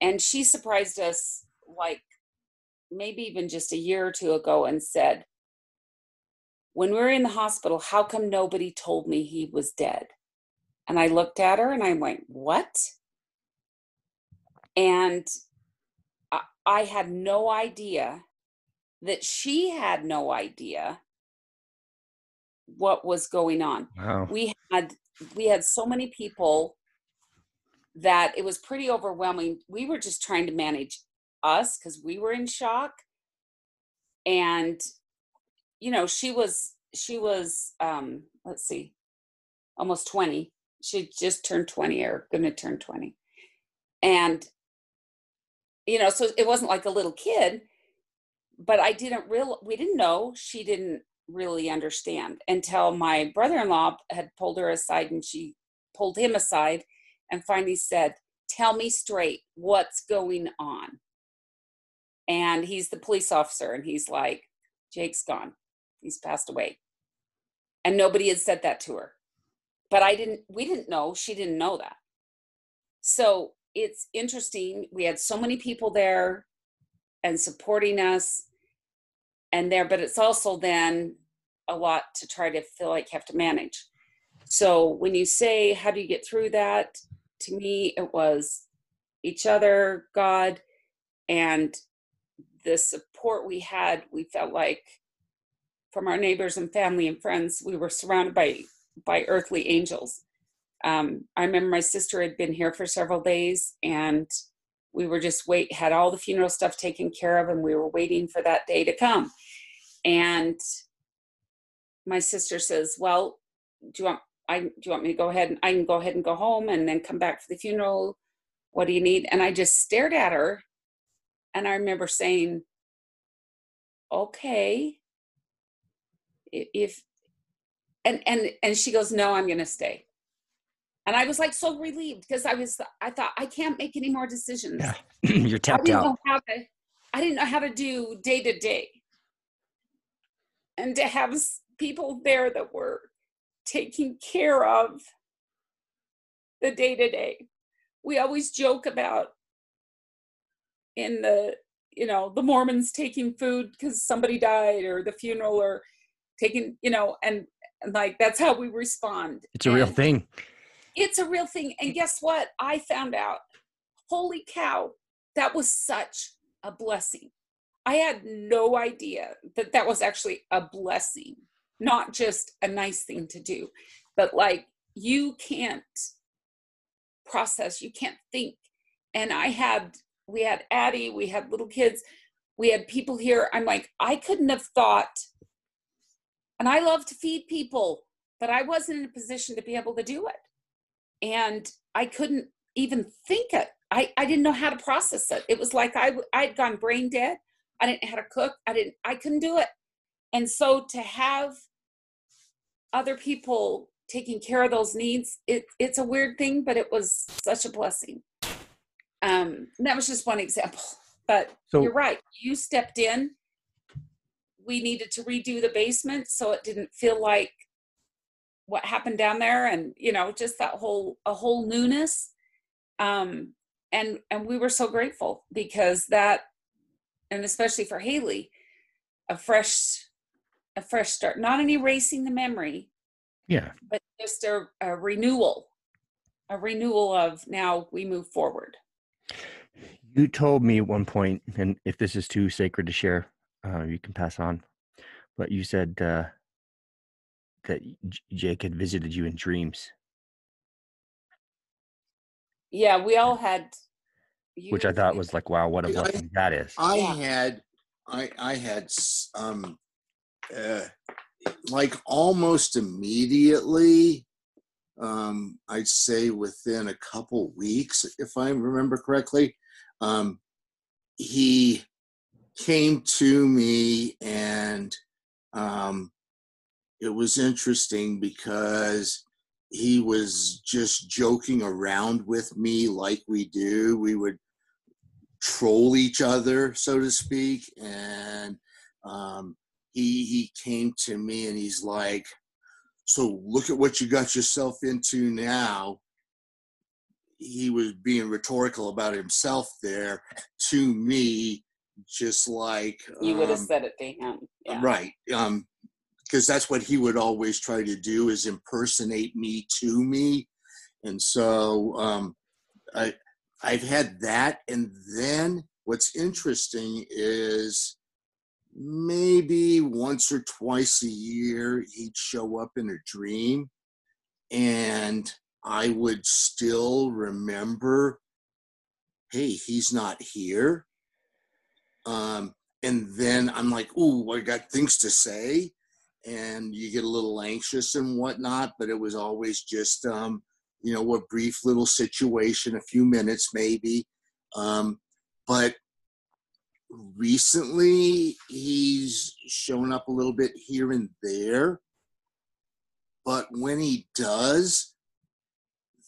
and she surprised us like maybe even just a year or two ago and said when we were in the hospital how come nobody told me he was dead? And i looked at her and i went what? And I, I had no idea that she had no idea what was going on. Wow. We had we had so many people that it was pretty overwhelming. We were just trying to manage us because we were in shock. And you know, she was she was um let's see, almost 20. She just turned 20 or gonna turn 20. And you know, so it wasn't like a little kid, but I didn't real we didn't know she didn't really understand until my brother-in-law had pulled her aside and she pulled him aside and finally said tell me straight what's going on? And he's the police officer and he's like jake's gone. He's passed away. And nobody had said that to her. But i didn't we didn't know. She didn't know that. So it's interesting. We had so many people there and supporting us and there, but it's also then a lot to try to feel like you have to manage. So when you say, how do you get through that? To me, it was each other, God, and the support we had. We felt like from our neighbors and family and friends, we were surrounded by by earthly angels. Um, I remember my sister had been here for several days, and we were just wait had all the funeral stuff taken care of, and we were waiting for that day to come. And my sister says, Well, do you want I do you want me to go ahead and I can go ahead and go home and then come back for the funeral? What do you need? And I just stared at her and I remember saying, Okay. If and and and she goes, No, I'm gonna stay. And I was like so relieved because I was I thought I can't make any more decisions. Yeah. [CLEARS THROAT] You're I tapped didn't out. know how to I didn't know how to do day to day. And to have people there that were taking care of the day to day. We always joke about in the you know the Mormons taking food because somebody died or the funeral or taking you know and, and like that's how we respond. It's a real thing. It's a real thing. And guess what? I found out, holy cow, that was such a blessing. I had no idea that that was actually a blessing, not just a nice thing to do, but like you can't process, you can't think. And I had, we had Addie, we had little kids, we had people here. I'm like, I couldn't have thought, and I love to feed people, but I wasn't in a position to be able to do it and I couldn't even think it. I, I didn't know how to process it. It was like I I'd gone brain dead. I didn't know how to cook. I didn't I couldn't do it. And so to have other people taking care of those needs, it it's a weird thing, but it was such a blessing. Um, that was just one example. But So you're right. You stepped in. We needed to redo the basement so it didn't feel like what happened down there and you know just that whole a whole newness um and and we were so grateful because that and especially for haley a fresh a fresh start not an erasing the memory yeah. but just a, a renewal a renewal of now we move forward You told me at one point, and if this is too sacred to share, uh, you can pass on. But you said uh, that J- Jake had visited you in dreams, yeah we all had which I thought was like, wow, what a blessing that is. I Yeah. had, I I had um, uh, like almost immediately. Um, I'd say within a couple weeks, if I remember correctly, um, he came to me and um, it was interesting because he was just joking around with me like we do. We would troll each other, so to speak. And um, he he came to me and he's like, "So look at what you got yourself into now." He was being rhetorical about himself there to me, just like you would have um, said it to him yeah. right um because that's what he would always try to do is impersonate me to me. And so um i i've had that. And then what's interesting is maybe once or twice a year he'd show up in a dream and i would still remember hey he's not here. Um and then I'm like, "Ooh, I got things to say," and you get a little anxious and whatnot. But it was always just, um, you know, a brief little situation, a few minutes maybe. Um, but recently, he's shown up a little bit here and there. But when he does,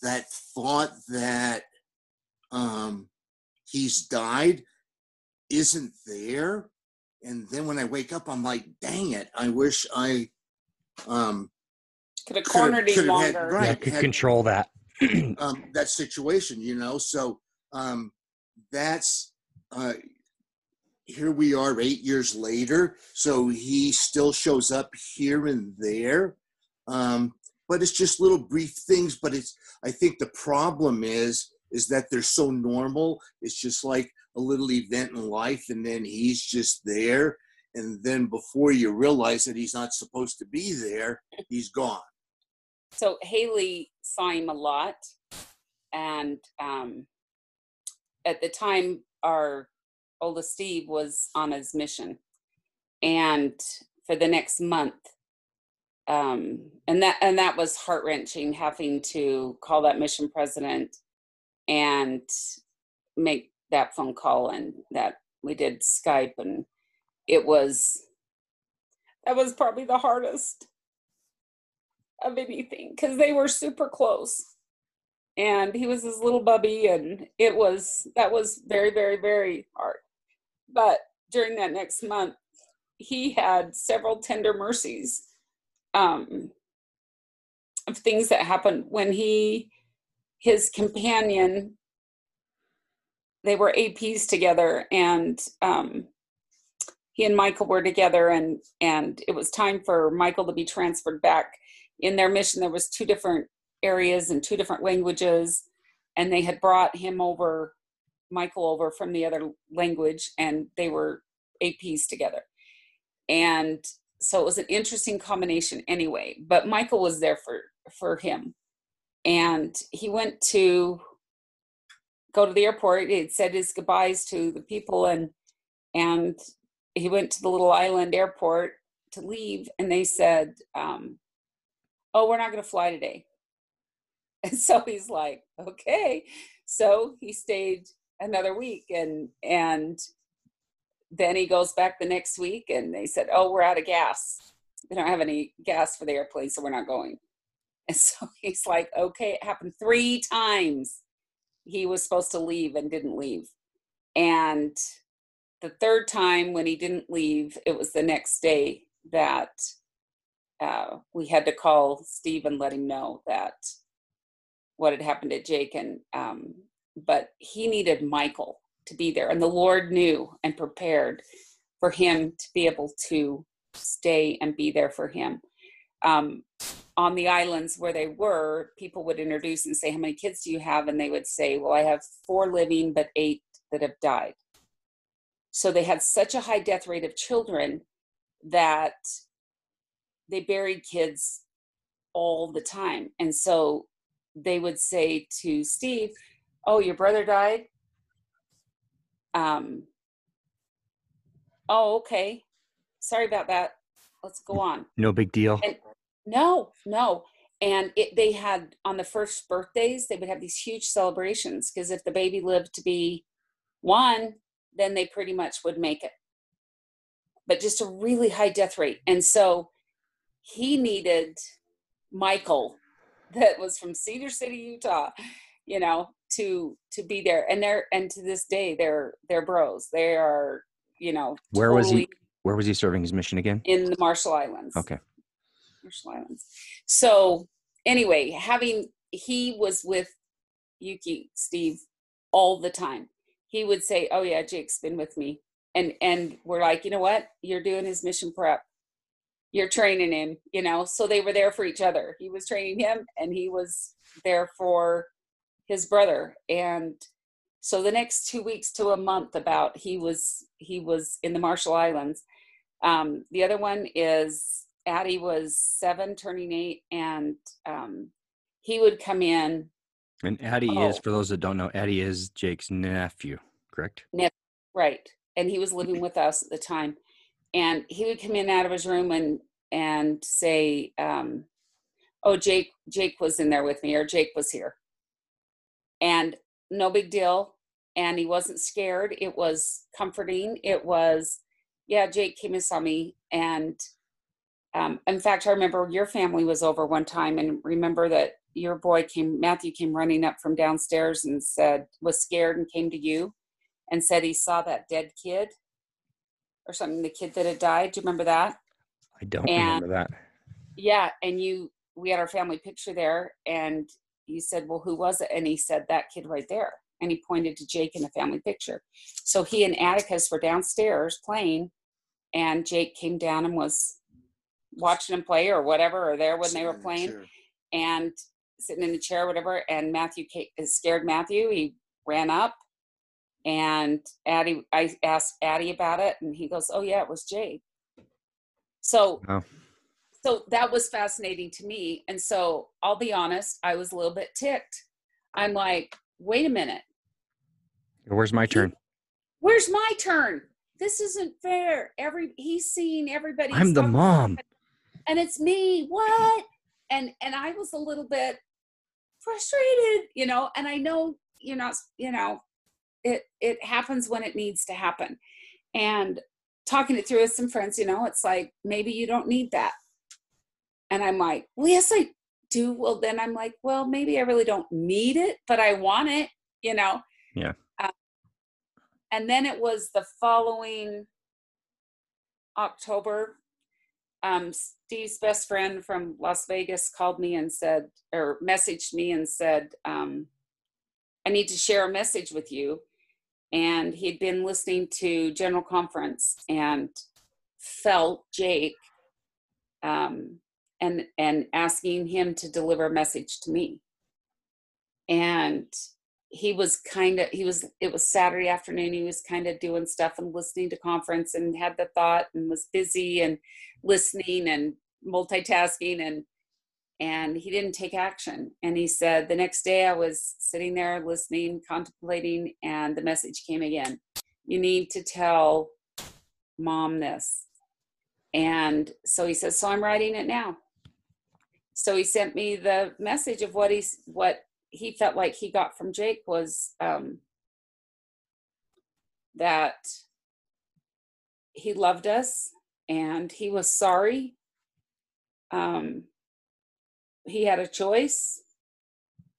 that thought that um, he's died isn't there and then when i wake up i'm like dang it i wish i um could have Could've- cornered him could've had- longer right. yeah, could had- control that. [CLEARS THROAT] um that situation you know so um that's uh here we are eight years later so he still shows up here and there um but it's just little brief things but it's i think the problem is is that they're so normal it's just like a little event in life and then he's just there and then before you realize that he's not supposed to be there [LAUGHS] he's gone. So haley saw him a lot and um, at the time our oldest steve was on his mission. And for the next month um, and that and that was heart wrenching having to call that mission president and make that phone call and that we did Skype and it was that was probably the hardest of anything because they were super close. And he was his little bubby and it was that was very very very hard. But during that next month he had several tender mercies um, of things that happened when he his companion they were aps together and um, he and michael were together and and it was time for michael to be transferred back. In their mission there was two different areas and two different languages and they had brought him over michael over from the other language and they were aps together. And so it was an interesting combination anyway but michael was there for for him. And he went to go to the airport he said his goodbyes to the people and and he went to the little island airport to leave and they said um, oh we're not going to fly today [LAUGHS] and so he's like okay so he stayed another week and and then he goes back the next week and they said, Oh, we're out of gas. They don't have any gas for the airplane, so we're not going. And so [LAUGHS] he's like, Okay, it happened three times. He was supposed to leave and didn't leave. And the third time when he didn't leave, it was the next day that uh, we had to call Steve and let him know that what had happened to Jake. And um, but he needed Michael to be there. And the Lord knew and prepared for him to be able to stay and be there for him. Um, on the islands where they were, people would introduce and say, How many kids do you have? And they would say, Well, I have four living, but eight that have died. So they had such a high death rate of children that they buried kids all the time. And so they would say to Steve, Oh, your brother died? um, oh, okay. Sorry about that. Let's go on. No big deal. And no, no. And it, they had on the first birthdays, they would have these huge celebrations because if the baby lived to be one, then they pretty much would make it. But just a really high death rate. And so he needed Michael, [LAUGHS] that was from Cedar City, Utah, you know, to to be there and they're and to this day they're they're bros they are you know where totally was he where was he serving his mission again in the marshall islands okay marshall islands. So anyway having he was with yuki steve all the time. He would say oh yeah jake's been with me. And and we're like you know what? You're doing his mission prep. You're training him you know? So they were there for each other. He was training him and he was there for his brother. And so the next two weeks to a month about he was he was in the marshall islands. Um, the other one is addie was seven turning eight and um, he would come in. And addie oh, is for those that don't know addie is jake's nephew correct? Nephew, right. And he was living with us at the time. And he would come in out of his room and and say um, oh jake jake was in there with me or jake was here. And no big deal. And he wasn't scared. It was comforting. It was yeah jake came and saw me. And um, in fact i remember your family was over one time and remember that your boy came matthew came running up from downstairs and said was scared and came to you and said he saw that dead kid or something the kid that had died do you remember that i don't and, remember that yeah and you we had our family picture there and you said, Well, who was it? And he said, That kid right there. And he pointed to Jake in the family picture. So he and Atticus were downstairs playing, and Jake came down and was watching them play or whatever, or there when sitting they were playing, and sitting in the chair, or whatever. And Matthew c is scared Matthew. He ran up, and Addie, I asked Addie about it, and he goes, "Oh yeah, it was Jake." So oh so that was fascinating to me and so i'll be honest i was a little bit ticked. I'm like wait a minute. Where's my turn? Where's my turn? This isn't fair. Every he's seeing everybody. I'm the mom and it's me what? And and i was a little bit frustrated you know and i know you're not you know it it happens when it needs to happen. And talking it through with some friends you know it's like maybe you don't need that. And i'm like well yes i do. Well then i'm like well maybe i really don't need it but i want it you know? Yeah. uh, and then it was the following october um, Steve's best friend from Las Vegas called me and said, or messaged me and said, um, I need to share a message with you. And he'd been listening to General Conference and felt Jake um, and and asking him to deliver a message to me. And he was kind of he was it was Saturday afternoon. He was kind of doing stuff and listening to conference and had the thought and was busy and listening and multitasking and and he didn't take action. And he said the next day i was sitting there listening contemplating and the message came again. You need to tell mom this. And so he says so i'm writing it now. So he sent me the message of what he's what he felt like he got from jake was um that he loved us and he was sorry. Um, he had a choice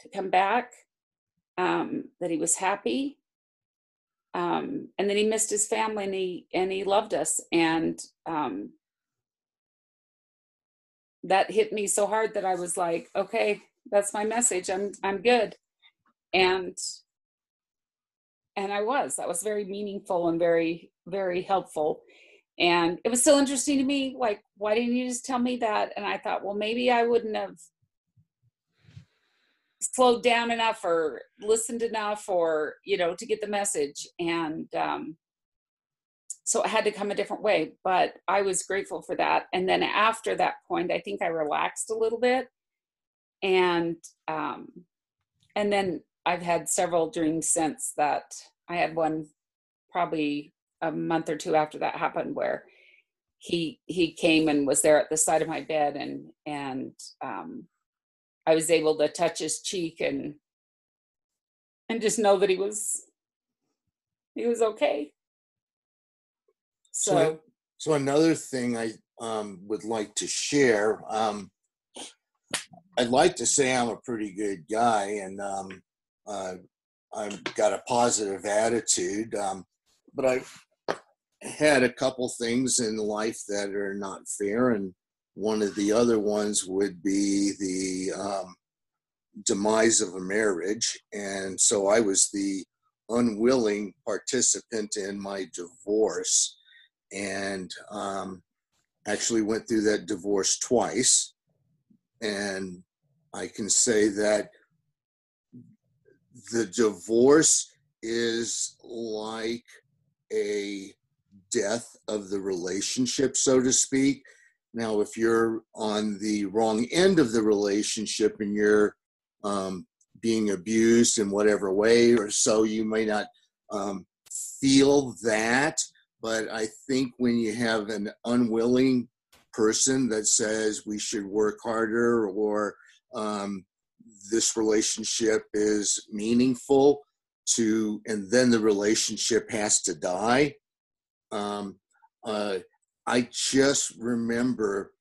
to come back, um, that he was happy, um, and then he missed his family and he and he loved us, and um, that hit me so hard that I was like, okay, that's my message. I'm I'm good, and and I was. That was very meaningful and very very helpful. And it was still interesting to me like why didn't you just tell me that? And i thought well maybe i wouldn't have slowed down enough or listened enough or you know to get the message. And um, so it had to come a different way but i was grateful for that. And then after that point i think i relaxed a little bit and um, and then i've had several dreams since that i had one probably a month or two after that happened where he he came and was there at the side of my bed and and um, I was able to touch his cheek and and just know that he was he was okay. So, So so another thing I um, would like to share. Um, I'd like to say I'm a pretty good guy, and um, uh, I've got a positive attitude. Um, but I've had a couple things in life that are not fair, and one of the other ones would be the um, demise of a marriage, and so I was the unwilling participant in my divorce and um, actually went through that divorce twice. And I can say that the divorce is like a death of the relationship, so to speak. Now, if you're on the wrong end of the relationship and you're um, being abused in whatever way or so, you may not um, feel that but I think when you have an unwilling person that says we should work harder or um, this relationship is meaningful to, and then the relationship has to die. Um, uh, I just remember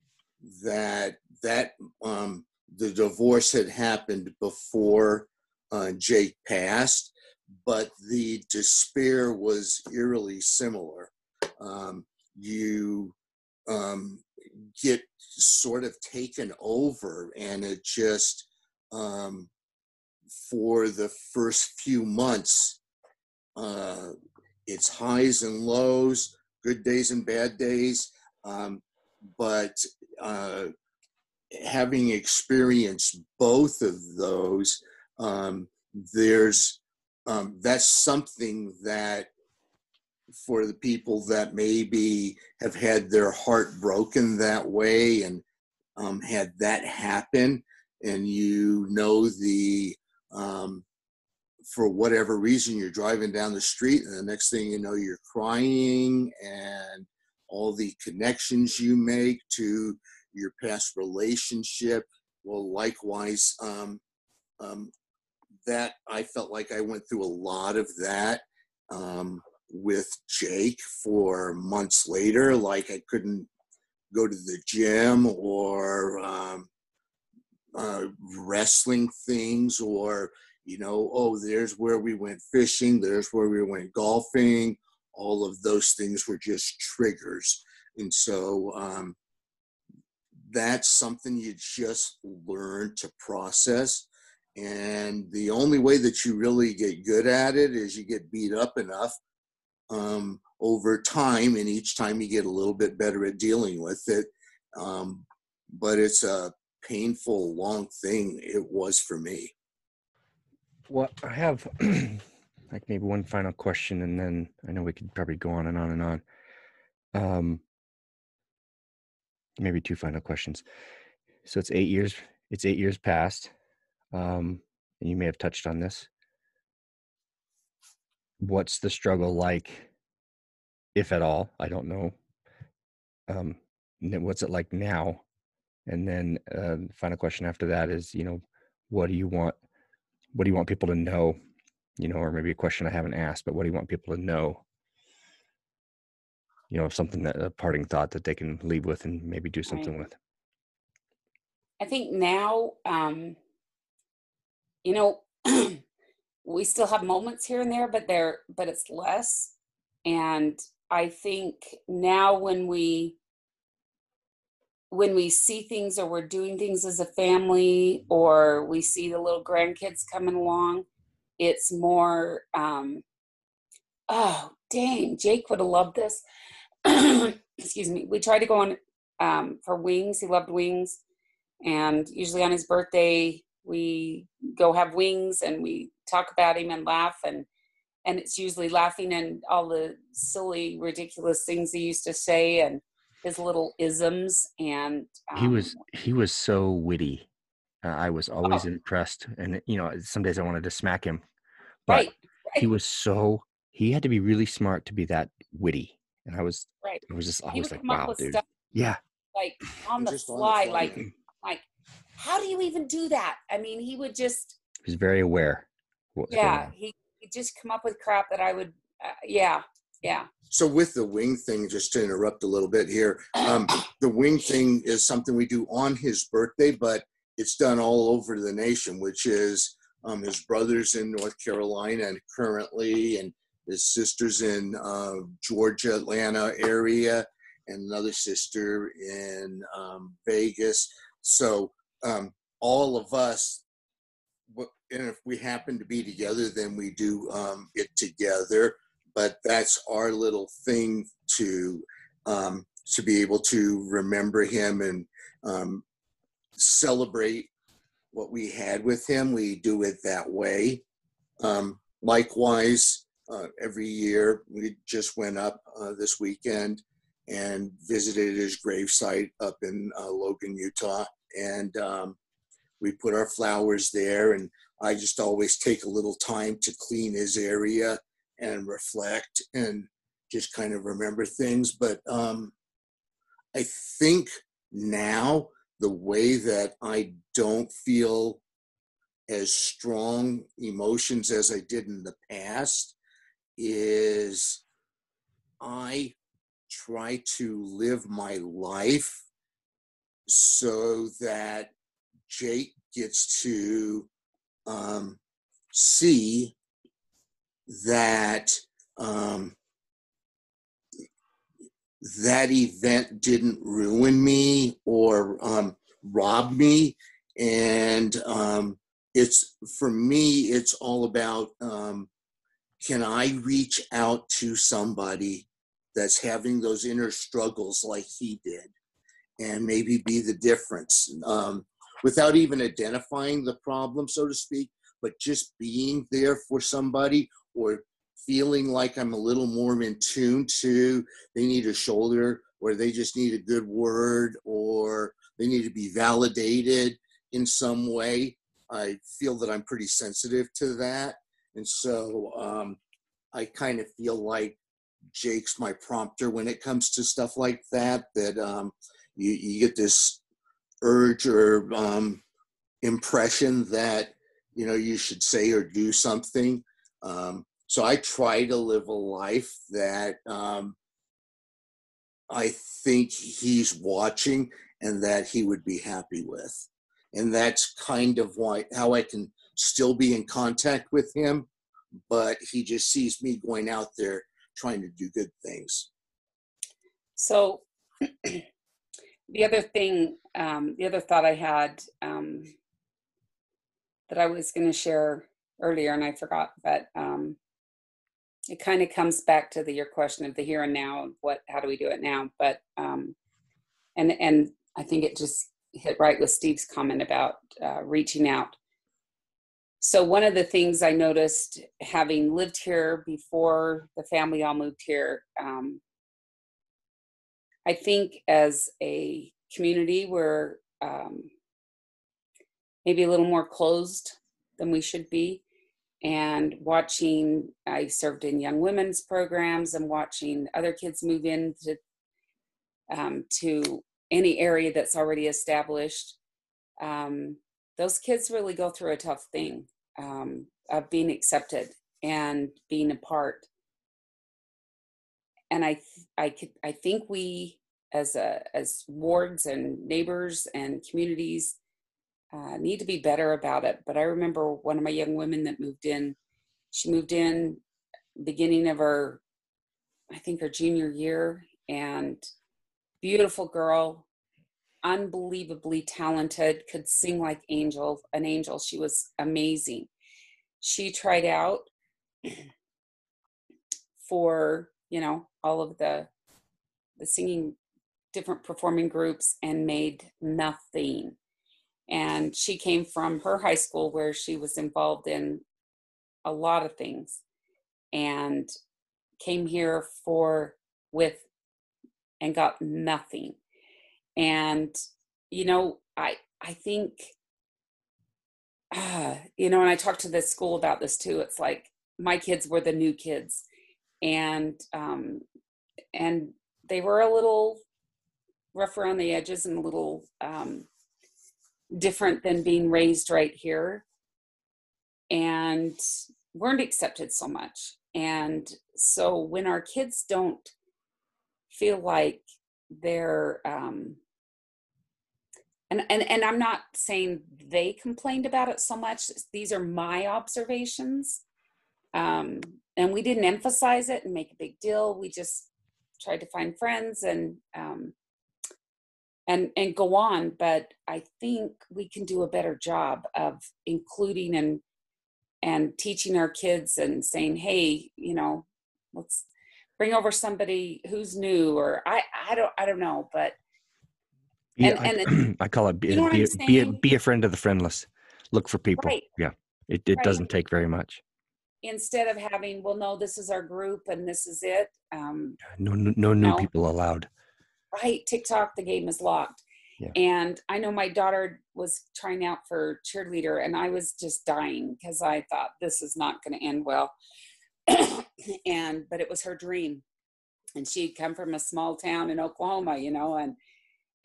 that that um, the divorce had happened before uh, Jake passed, but the despair was eerily similar. Um, you um, get sort of taken over, and it just, um, for the first few months, uh, it's highs and lows, good days and bad days. Um, but uh, having experienced both of those, um, there's um, that's something that for the people that maybe have had their heart broken that way and um, had that happen and you know the um, for whatever reason you're driving down the street and the next thing you know you're crying and all the connections you make to your past relationship. Well, likewise, um, um, that I felt like I went through a lot of that um, with Jake for months later. Like I couldn't go to the gym or um, uh, wrestling things or you know oh there's where we went fishing there's where we went golfing all of those things were just triggers and so um, that's something you just learn to process and the only way that you really get good at it is you get beat up enough um, over time and each time you get a little bit better at dealing with it um, but it's a painful long thing it was for me Well, I have [CLEARS THROAT] like maybe one final question, and then I know we could probably go on and on and on. Um, maybe two final questions. So it's eight years. It's eight years past, um, and you may have touched on this. What's the struggle like, if at all? I don't know. Um, what's it like now? And then uh, final question after that is, you know, what do you want? What do you want people to know? You know, or maybe a question I haven't asked, but what do you want people to know? You know, something that a parting thought that they can leave with and maybe do something with. I think now, um, you know, [CLEARS THROAT] we still have moments here and there, but they're but it's less. And I think now when we when we see things or we're doing things as a family or we see the little grandkids coming along, it's more um oh dang, Jake would have loved this. [CLEARS THROAT] Excuse me. We tried to go on um, for wings. He loved wings and usually on his birthday we go have wings and we talk about him and laugh and and it's usually laughing and all the silly ridiculous things he used to say and his little isms and um, he was he was so witty. Uh, i was always Oh. impressed and you know some days i wanted to smack him but right he was so he had to be really smart to be that witty and i was right. I was just he always like wow dude. stuff yeah. like [SIGHS] on the Just on the fly fly. like like how do you even do that? I mean he would just he was very aware yeah he he'd just come up with crap that i would uh, yeah yeah So with the wing thing, just to interrupt a little bit here, um, [CLEARS THROAT] the wing thing is something we do on his birthday, but it's done all over the nation, which is um, his brothers in North Carolina and currently, and his sisters in uh, Georgia, Atlanta area, and another sister in um, Vegas. So um, all of us, wh- and if we happen to be together, then we do um, it together but that's our little thing to um, to be able to remember him and um, celebrate what we had with him. We do it that way. Um, likewise, uh, every year we just went up uh, this weekend and visited his gravesite up in uh, Logan, Utah, and um, we put our flowers there. And I just always take a little time to clean his area and reflect and just kind of remember things. But um, I think now the way that I don't feel as strong emotions as I did in the past is I try to live my life so that Jake gets to um, see that um, that event didn't ruin me or um, rob me. And um, it's for me it's all about um, can i reach out to somebody that's having those inner struggles like he did and maybe be the difference? Um, without even identifying the problem so to speak but just being there for somebody or feeling like I'm a little more in tune to they need a shoulder or they just need a good word or they need to be validated in some way. I feel that I'm pretty sensitive to that. And so um, I kind of feel like Jake's my prompter when it comes to stuff like that, that um, you, you get this urge or um, impression that you know you should say or do something. Um, so I try to live a life that um, I think he's watching and that he would be happy with, and that's kind of why how I can still be in contact with him, but he just sees me going out there trying to do good things. So [CLEARS THROAT] the other thing, um, the other thought I had um, that I was going to share earlier and I forgot, but um, it kind of comes back to the, your question of the here and now. What, how do we do it now? But um, and and I think it just hit right with Steve's comment about uh, reaching out. So one of the things I noticed, having lived here before the family all moved here, um, I think as a community, we're um, maybe a little more closed than we should be. And watching, I served in young women's programs and watching other kids move into um, to any area that's already established. Um, those kids really go through a tough thing um, of being accepted and being a part and I I could I think we as a as wards and neighbors and communities uh, need to be better about it. But I remember one of my young women that moved in. She moved in beginning of her, I think her junior year, and beautiful girl, unbelievably talented, could sing like angel, an angel. She was amazing. She tried out [CLEARS THROAT] for you know all of the the singing different performing groups and made nothing. And she came from her high school where she was involved in a lot of things and came here for with and got nothing. And you know i i think uh, [SIGHS] you know and i talked to this school about this too it's like my kids were the new kids and um, and they were a little rough around the edges and a little um, different than being raised right here and weren't accepted so much. And so when our kids don't feel like they're um, and, and and i'm not saying they complained about it so much these are my observations um, and we didn't emphasize it and make a big deal. We just tried to find friends and um, and and go on. But I think we can do a better job of including and and teaching our kids and saying, hey, you know, let's bring over somebody who's new or I I don't I don't know, but yeah, and, and I, [CLEARS THROAT] I call it be, you know be, be, a, be a friend of the friendless. Look for people. Right. Yeah. It, it right. doesn't take very much instead of having, well, no, this is our group and this is it. Um, no, no, no new no. people allowed. Right. TikTok, the game is locked. Yeah. And I know my daughter was trying out for cheerleader, and I was just dying because I thought this is not going to end well. [COUGHS] and but it was her dream, and she'd come from a small town in Oklahoma, you know, and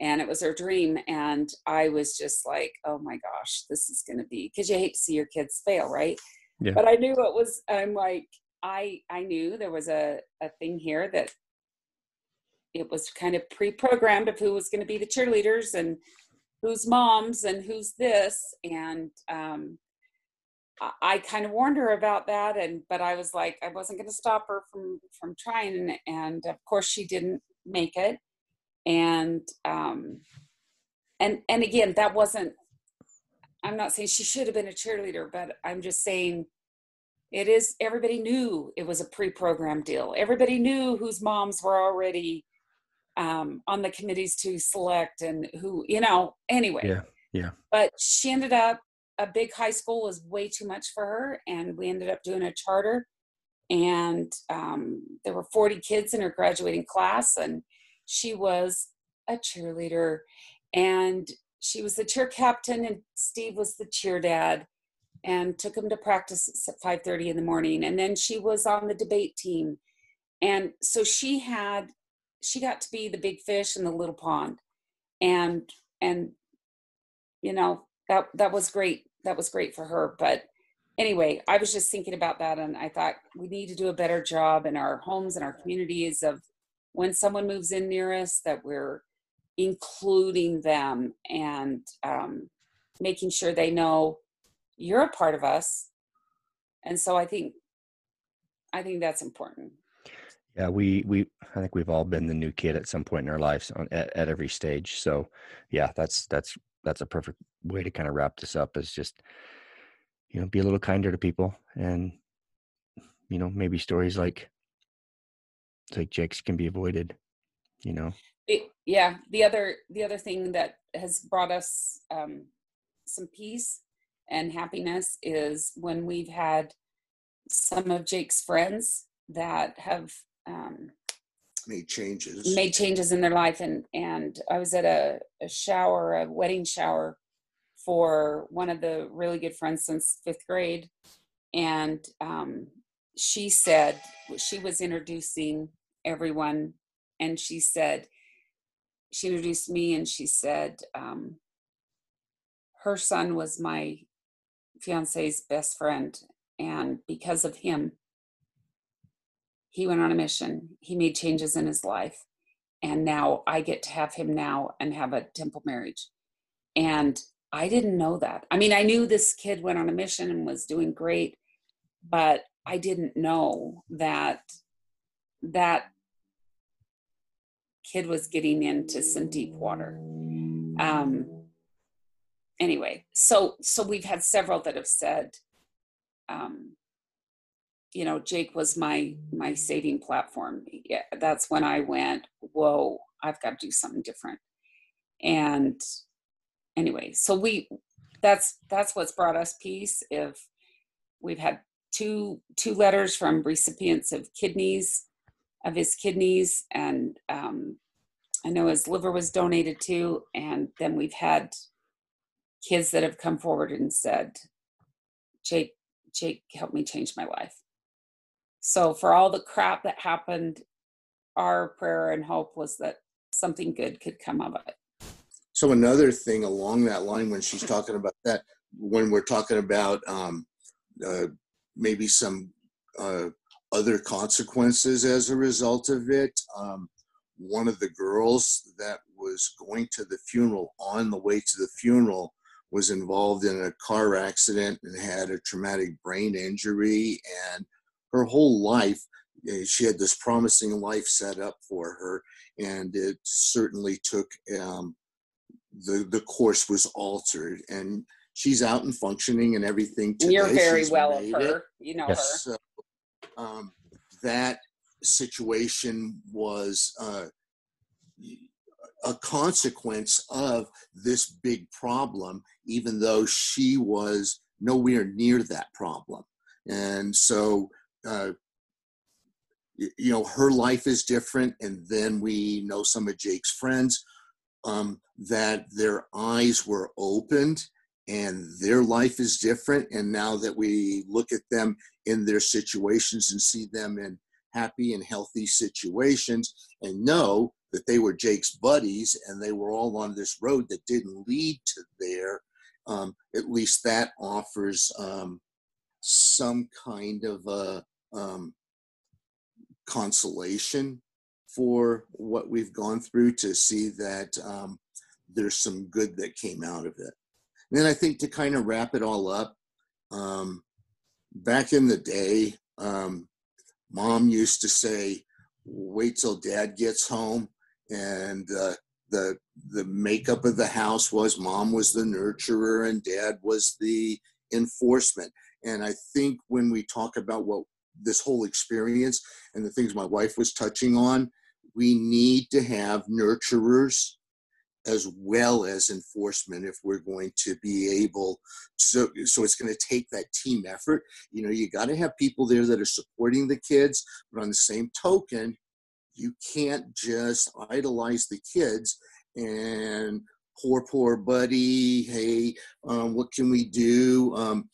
and it was her dream. And I was just like, oh my gosh, this is going to be because you hate to see your kids fail, right? Yeah. but i knew it was i'm like i i knew there was a, a thing here that it was kind of pre-programmed of who was going to be the cheerleaders and who's moms and who's this. And um, I, kind of warned her about that and but i was like i wasn't going to stop her from from trying. And, and of course she didn't make it. And um and and again that wasn't I'm not saying she should have been a cheerleader, but I'm just saying it is everybody knew it was a pre-programmed deal. Everybody knew whose moms were already um, on the committees to select and who, you know, anyway. Yeah. Yeah. But she ended up a big high school was way too much for her. And we ended up doing a charter. And um, there were 40 kids in her graduating class, and she was a cheerleader. And she was the cheer captain and Steve was the cheer dad and took him to practice at 5:30 in the morning. And then she was on the debate team. And so she had she got to be the big fish in the little pond. And and you know that that was great that was great for her. But anyway i was just thinking about that and i thought we need to do a better job in our homes and our communities of when someone moves in near us that we're including them and um, making sure they know you're a part of us and so i think i think that's important Yeah, we we I think we've all been the new kid at some point in our lives on at, at every stage. So yeah, that's that's that's a perfect way to kind of wrap this up is just you know be a little kinder to people and you know maybe stories like like Jake's can be avoided. You know. It, yeah the other the other thing that has brought us um, some peace and happiness is when we've had some of jake's friends that have um, Made changes. made changes in their life and and i was at a, a shower a wedding shower for one of the really good friends since fifth grade and um, she said she was introducing everyone and she said she introduced me and she said um, her son was my fiance's best friend and because of him he went on a mission. He made changes in his life and now i get to have him now and have a temple marriage. And i didn't know that. I mean i knew this kid went on a mission and was doing great but i didn't know that that kid was getting into some deep water. Um anyway so so we've had several that have said um you know jake was my my saving platform. Yeah that's when i went whoa i've got to do something different. And anyway so we that's that's what's brought us peace. If we've had two two letters from recipients of kidneys of his kidneys and um, i know his liver was donated too and then we've had kids that have come forward and said jake jake helped me change my life so for all the crap that happened, our prayer and hope was that something good could come of it. So another thing along that line, when she's talking about that, when we're talking about um, uh, maybe some uh, other consequences as a result of it, um, one of the girls that was going to the funeral on the way to the funeral was involved in a car accident and had a traumatic brain injury and her whole life eh, she had this promising life set up for her and it certainly took um, the the course was altered and she's out and functioning and everything today. You're very She's well of made it. her. You know Yes. her. So um, that situation was uh, a consequence of this big problem, even though she was nowhere near that problem. And so, uh, you know, her life is different. And then we know some of Jake's friends um, that their eyes were opened and their life is different. And now that we look at them in their situations and see them in happy and healthy situations and know that they were Jake's buddies and they were all on this road that didn't lead to there, um, at least that offers um, some kind of a um, consolation for what we've gone through to see that um, there's some good that came out of it. And then I think to kind of wrap it all up, um, back in the day, um, mom used to say, wait till dad gets home. And uh, the, the makeup of the house was mom was the nurturer and dad was the enforcement. And I think when we talk about what this whole experience and the things my wife was touching on, we need to have nurturers as well as enforcement if we're going to be able so so it's going to take that team effort. You know you got to have people there that are supporting the kids but on the same token you can't just idolize the kids and poor poor buddy hey um, what can we do? Um,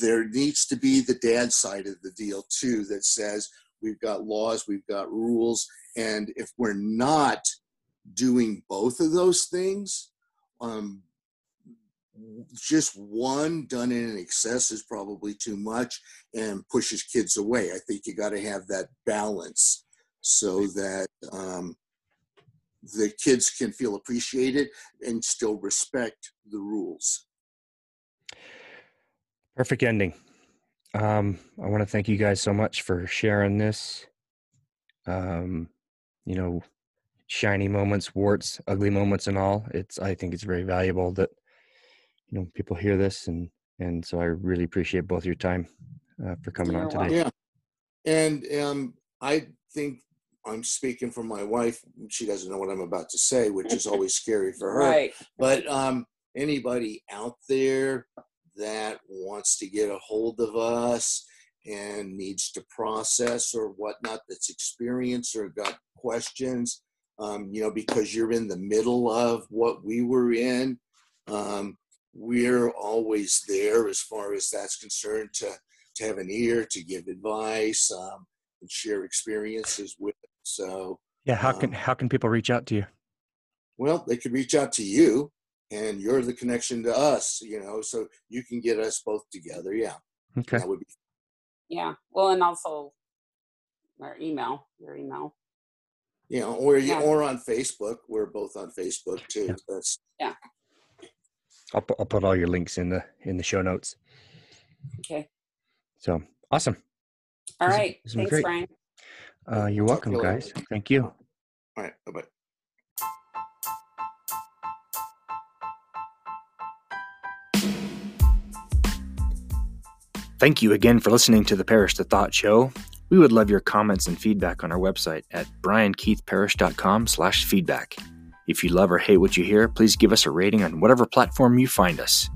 there needs to be the dad side of the deal too that says we've got laws we've got rules and if we're not doing both of those things um, just one done in excess is probably too much and pushes kids away. I think you got to have that balance so that um, the kids can feel appreciated and still respect the rules. Perfect ending. Um, I want to thank you guys so much for sharing this. Um, you know, shiny moments, warts, ugly moments, and all. It's I think it's very valuable that you know people hear this, and and so I really appreciate both your time uh, for coming You're on today. Yeah, and um, I think I'm speaking for my wife. She doesn't know what I'm about to say, which is [LAUGHS] always scary for her. Right. But um, anybody out there that wants to get a hold of us and needs to process or whatnot, that's experienced or got questions, um, you know, because you're in the middle of what we were in, um, we're always there as far as that's concerned to to have an ear to give advice um, and share experiences with. So, Yeah, how can Um, how can people reach out to you? well, they could reach out to you, and you're the connection to us. You know, so you can get us both together. Yeah, Okay, that would be Yeah. Well, and also our email, your email. You know, or you Yeah. or on Facebook. We're both on Facebook too. Yeah. That's I'll put, I'll put all your links in the in the show notes. Okay. So awesome. All This- right. this has been Thanks, great. Brian. Uh, you're welcome, you later. guys. Thank you. all right. Bye bye. Thank you again for listening to the Parish to Thought Show. We would love your comments and feedback on our website at briankeithparish.com slash feedback. If you love or hate what you hear, please give us a rating on whatever platform you find us.